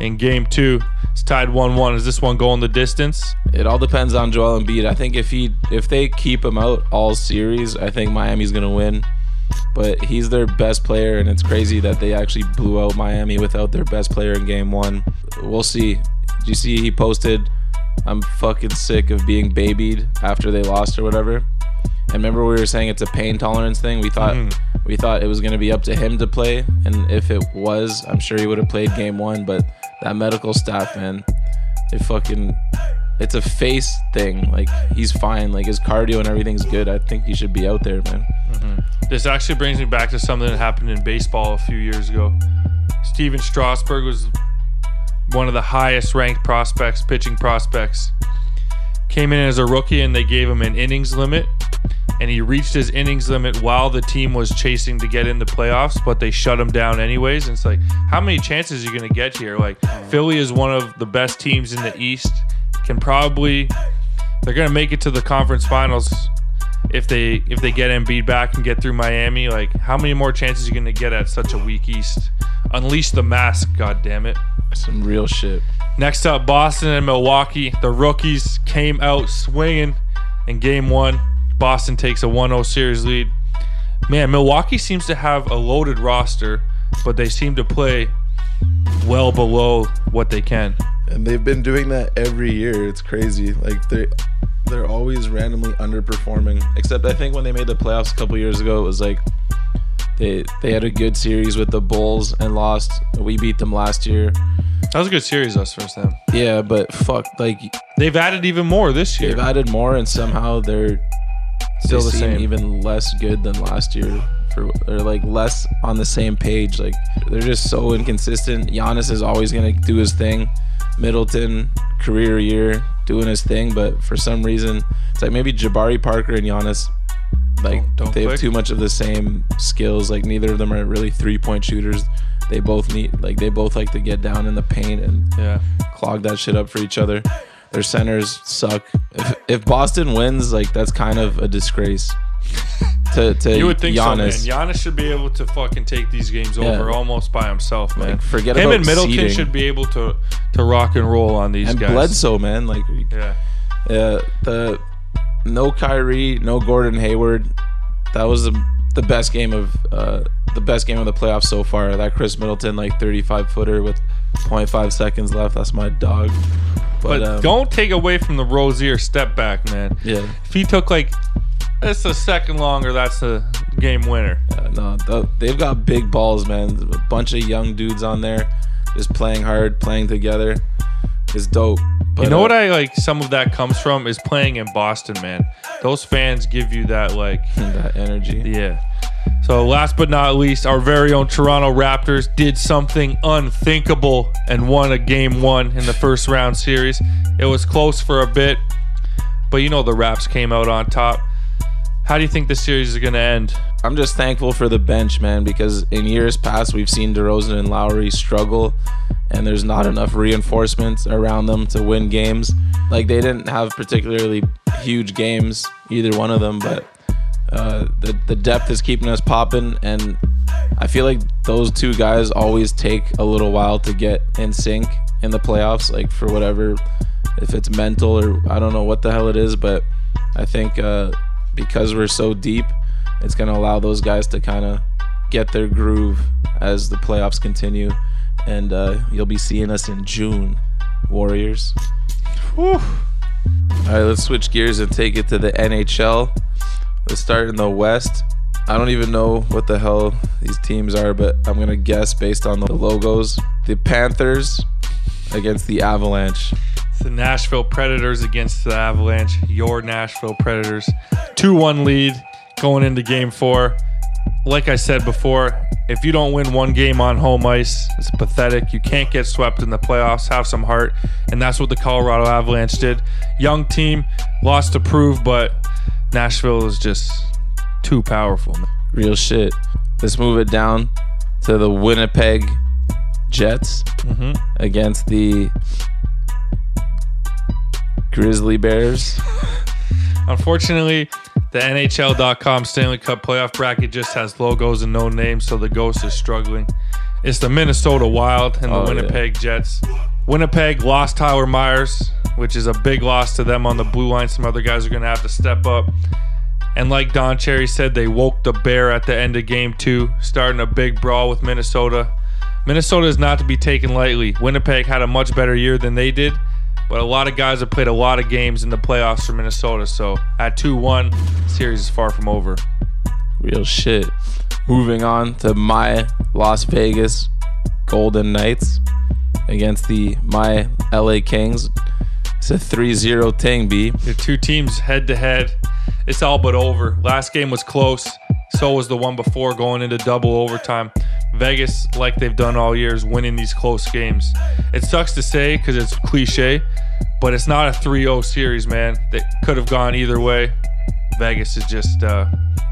in game two. It's tied 1 1. Is this one going the distance? It all depends on Joel Embiid. I think if he if they keep him out all series, I think Miami's gonna win. But he's their best player, and it's crazy that they actually blew out Miami without their best player in game one. We'll see. Did you see he posted? I'm fucking sick of being babied after they lost or whatever. And remember we were saying it's a pain tolerance thing. We thought mm-hmm. we thought it was gonna be up to him to play, and if it was, I'm sure he would have played game one. But that medical staff, man, they fucking it's a face thing. Like he's fine. Like his cardio and everything's good. I think he should be out there, man. Mm-hmm. This actually brings me back to something that happened in baseball a few years ago. Stephen Strasburg was one of the highest ranked prospects, pitching prospects. Came in as a rookie and they gave him an innings limit. And he reached his innings limit while the team was chasing to get in the playoffs, but they shut him down anyways. And it's like, how many chances are you going to get here? Like, Philly is one of the best teams in the East, can probably, they're going to make it to the conference finals if they if they get Embiid back and get through Miami. Like, how many more chances are you going to get at such a weak East? Unleash the mask, god damn it. Some real shit. Next up, Boston and Milwaukee. The rookies came out swinging in game one. Boston takes a 1 0 series lead. Man, Milwaukee seems to have a loaded roster, but they seem to play well below what they can. And they've been doing that every year. It's crazy. Like they they're always randomly underperforming. Except I think when they made the playoffs a couple years ago, it was like they they had a good series with the Bulls and lost. We beat them last year. That was a good series, us versus them. Yeah, but fuck, like They've added even more this year. they've added more, and somehow they're Still the same. even less good than last year. For or like less on the same page. Like they're just so inconsistent. Giannis is always gonna do his thing. Middleton career year doing his thing, but for some reason it's like maybe Jabari Parker and Giannis. Like Don't- don't they have too much of the same skills. Like neither of them are really three point shooters. They both need like they both like to get down in the paint and yeah. clog that shit up for each other. Their centers suck. If, if Boston wins, like that's kind of a disgrace (laughs) to to You would think Giannis. so, man. Giannis should be able to fucking take these games Yeah. over almost by himself, man. Like, forget him about and Middleton seeding. should be able to to rock and roll on these and guys. Bledsoe, man, like Yeah. uh, the no Kyrie, no Gordon Hayward. That was the, the best game of uh, the best game of the playoffs so far. That Khris Middleton like 35 footer with 0.5 seconds left. That's my dog. But, But, um, don't take away from the Rozier step back, man. Yeah. If he took like that's a second longer, that's a game winner. Uh, no, th- they've got big balls, man. A bunch of young dudes on there, just playing hard, playing together. It's dope. But, you know uh, what I like? Some of that comes from is playing in Boston, man. Those fans give you that like (laughs) that energy. Yeah. So last but not least, our very own Toronto Raptors did something unthinkable and won a game one in the first round series. It was close for a bit, but you know the Raps came out on top. How do you think the series is going to end? I'm just thankful for the bench, man, because in years past we've seen DeRozan and Lowry struggle, and there's not enough reinforcements around them to win games. Like they didn't have particularly huge games, either one of them, but uh, the the depth is keeping us popping, and I feel like those two guys always take a little while to get in sync in the playoffs, like for whatever, if it's mental or I don't know what the hell it is, but I think uh, because we're so deep, it's gonna allow those guys to kind of get their groove as the playoffs continue, and uh, you'll be seeing us in June, Warriors. All right, let's switch gears and take it to the NHL. Let's start in the West. I don't even know what the hell these teams are, but I'm gonna guess based on the logos. The Panthers against the Avalanche. It's the Nashville Predators against the Avalanche. Your Nashville Predators. 2 1 lead going into game four. Like I said before, if you don't win one game on home ice, it's pathetic. You can't get swept in the playoffs. Have some heart. And that's what the Colorado Avalanche did. Young team, lost to prove, but Nashville is just too powerful. man. Real shit. Let's move it down to the Winnipeg Jets mm-hmm. against the Grizzly Bears. (laughs) Unfortunately, the NHL.com Stanley Cup playoff bracket just has logos and no names, so the Ghost is struggling. It's the Minnesota Wild and the Oh, yeah. Winnipeg Jets. Winnipeg lost Tyler Myers, which is a big loss to them on the blue line. Some other guys are going to have to step up. And like Don Cherry said, they woke the bear at the end of game two, starting a big brawl with Minnesota. Minnesota is not to be taken lightly. Winnipeg had a much better year than they did, but a lot of guys have played a lot of games in the playoffs for Minnesota. So at 2 1, series is far from over. Real shit. Moving on to my Las Vegas Golden Knights against the my LA Kings. It's a 3-0 thing, B. The two teams head to head. It's all but over. Last game was close. So was the one before going into double overtime. Vegas, like they've done all years, winning these close games. It sucks to say because it's cliche, but it's not a 3 0 series, man. That could have gone either way. Vegas is just uh,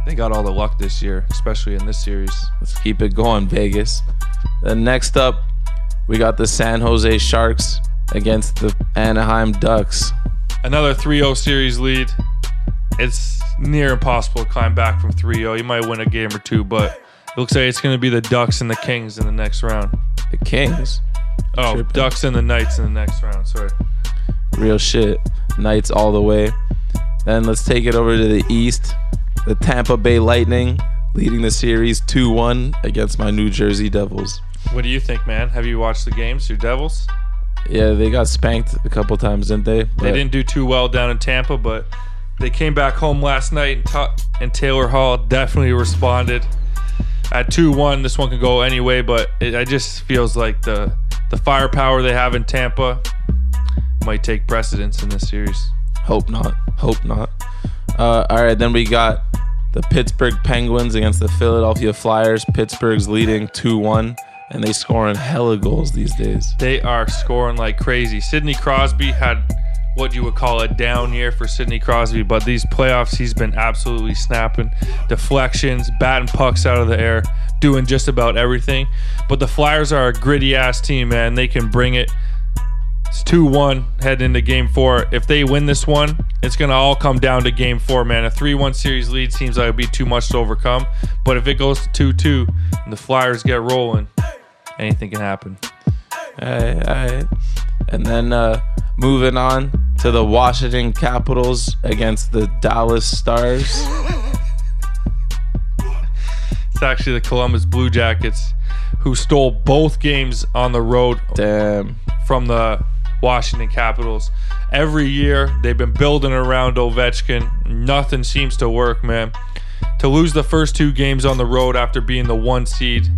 they got all the luck this year, especially in this series. Let's keep it going, Vegas. Then next up, we got the San Jose Sharks against the Anaheim Ducks. Another 3-0 series lead. It's near impossible to climb back from 3-0. You might win a game or two, but it looks like it's going to be the Ducks and the Kings in the next round. The Kings. Oh, Tripping. Ducks and the Knights in the next round. Sorry. Real shit. Knights all the way. Then let's take it over to the East. The Tampa Bay Lightning leading the series 2 1 against my New Jersey Devils. What do you think, man? Have you watched the games? Your Devils? Yeah, they got spanked a couple times, didn't they? They didn't do too well down in Tampa, but they came back home last night and, ta- and Taylor Hall definitely responded. At 2-1, this one can go anyway, but it, it just feels like the the firepower they have in Tampa might take precedence in this series. Hope not. Hope not. Uh, all right, then we got the Pittsburgh Penguins against the Philadelphia Flyers. Pittsburgh's leading 2 1, and they scoring hella goals these days. They are scoring like crazy. Sidney Crosby had what you would call a down year for Sidney Crosby, but these playoffs he's been absolutely snapping. Deflections, batting pucks out of the air, doing just about everything. But the Flyers are a gritty ass team, man. They can bring it. It's 2 1 heading into game four. If they win this one, it's going to all come down to game four, man. A 3 1 series lead seems like it'd be too much to overcome. But if it goes to 2 2 and the Flyers get rolling, anything can happen. All right, all right. And then uh, moving on to the Washington Capitals against the Dallas Stars. It's actually the Columbus Blue Jackets who stole both games on the road Damn. from the Washington Capitals. Every year they've been building around Ovechkin. Nothing seems to work, man. To lose the first two games on the road after being the one seed,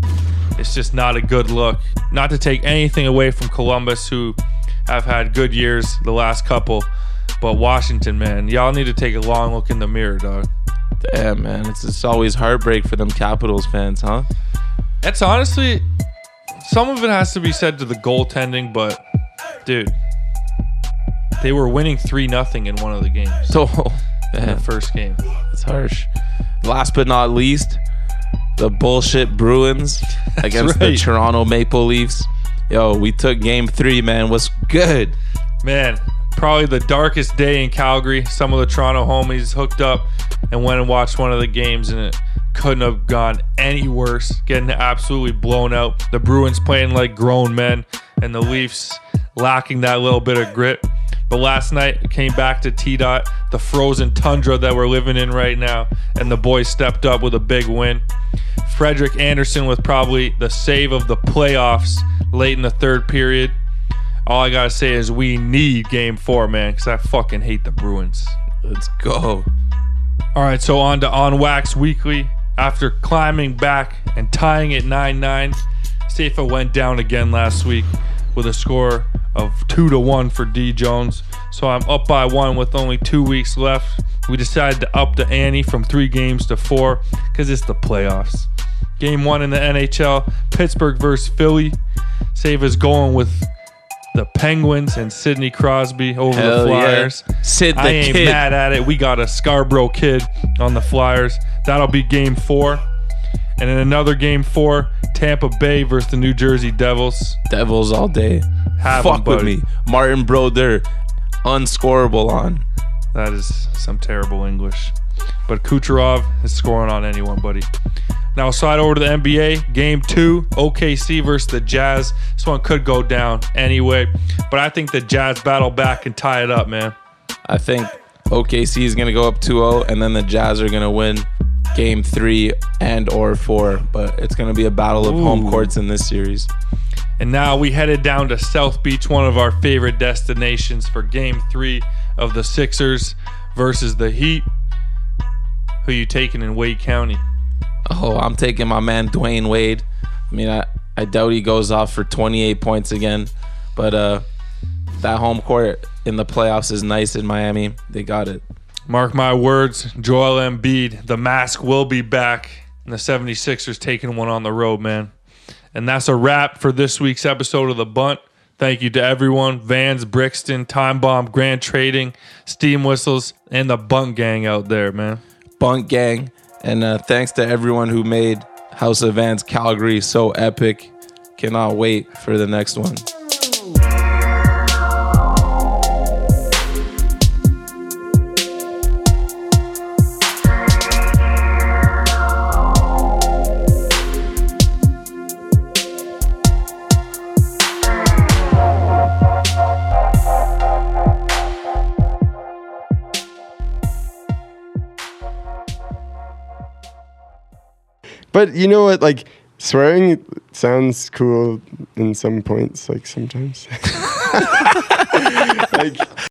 it's just not a good look. Not to take anything away from Columbus, who have had good years the last couple, but Washington, man, y'all need to take a long look in the mirror, dog. Damn, man. It's just always heartbreak for them Capitals fans, huh? It's honestly, some of it has to be said to the goaltending, but dude, they were winning three nothing in one of the games. So, in the man, first game, it's harsh. Last but not least, the bullshit Bruins (laughs) against the right. Toronto Maple Leafs. Yo, we took game three, man. What's good? man, probably the darkest day in Calgary. Some of the Toronto homies hooked up and went and watched one of the games, and it couldn't have gone any worse. Getting absolutely blown out. The Bruins playing like grown men, and the Leafs lacking that little bit of grit. But last night came back to T Dot, the frozen tundra that we're living in right now, and the boys stepped up with a big win. Frederik Andersen with probably the save of the playoffs late in the third period. All I gotta say is we need Game Four, man, because I fucking hate the Bruins. Let's go. All right, so on to On Wax Weekly. After climbing back and tying at 9 9, Safa went down again last week with a score of 2 to 1 for D Jones. So I'm up by one with only two weeks left. We decided to up the ante from three games to four because it's the playoffs. Game one in the NHL Pittsburgh versus Philly. Safa's going with the Penguins and Sidney Crosby over Hell the yeah. Flyers. Sid the I ain't kid. mad at it. We got a Scarborough kid on the Flyers. That'll be game four. And in another game four, Tampa Bay versus the New Jersey Devils. Devils all day. Have Fuck with me. Martin Brodeur, unscorable on. That is some terrible English. But Kucherov is scoring on anyone, buddy. Now slide over to the NBA. Game two, OKC versus the Jazz. This one could go down anyway, but I think the Jazz battle back and tie it up, man. I think OKC is going to go up 2-0 and then the Jazz are going to win game 3 and or 4, but it's going to be a battle of home courts in this series. And now we headed down to South Beach, one of our favorite destinations for game three of the Sixers versus the Heat. Who you taking in Wade County? Oh, I'm taking my man Dwyane Wade. I mean, I, I doubt he goes off for 28 points again, but uh that home court in the playoffs is nice in Miami. They got it. Mark my words, Joel Embiid, the mask will be back, and the 76ers taking one on the road, man. And that's a wrap for this week's episode of The Bunt. Thank you to everyone Vans, Brixton, Time Bomb, Grand Trading, Steam Whistles, and the Bunt Gang out there, man. Bunt Gang. And uh, thanks to everyone who made House of Vans Calgary so epic. Cannot wait for the next one. But you know what? Like swearing sounds cool in some points. Like sometimes. (laughs) like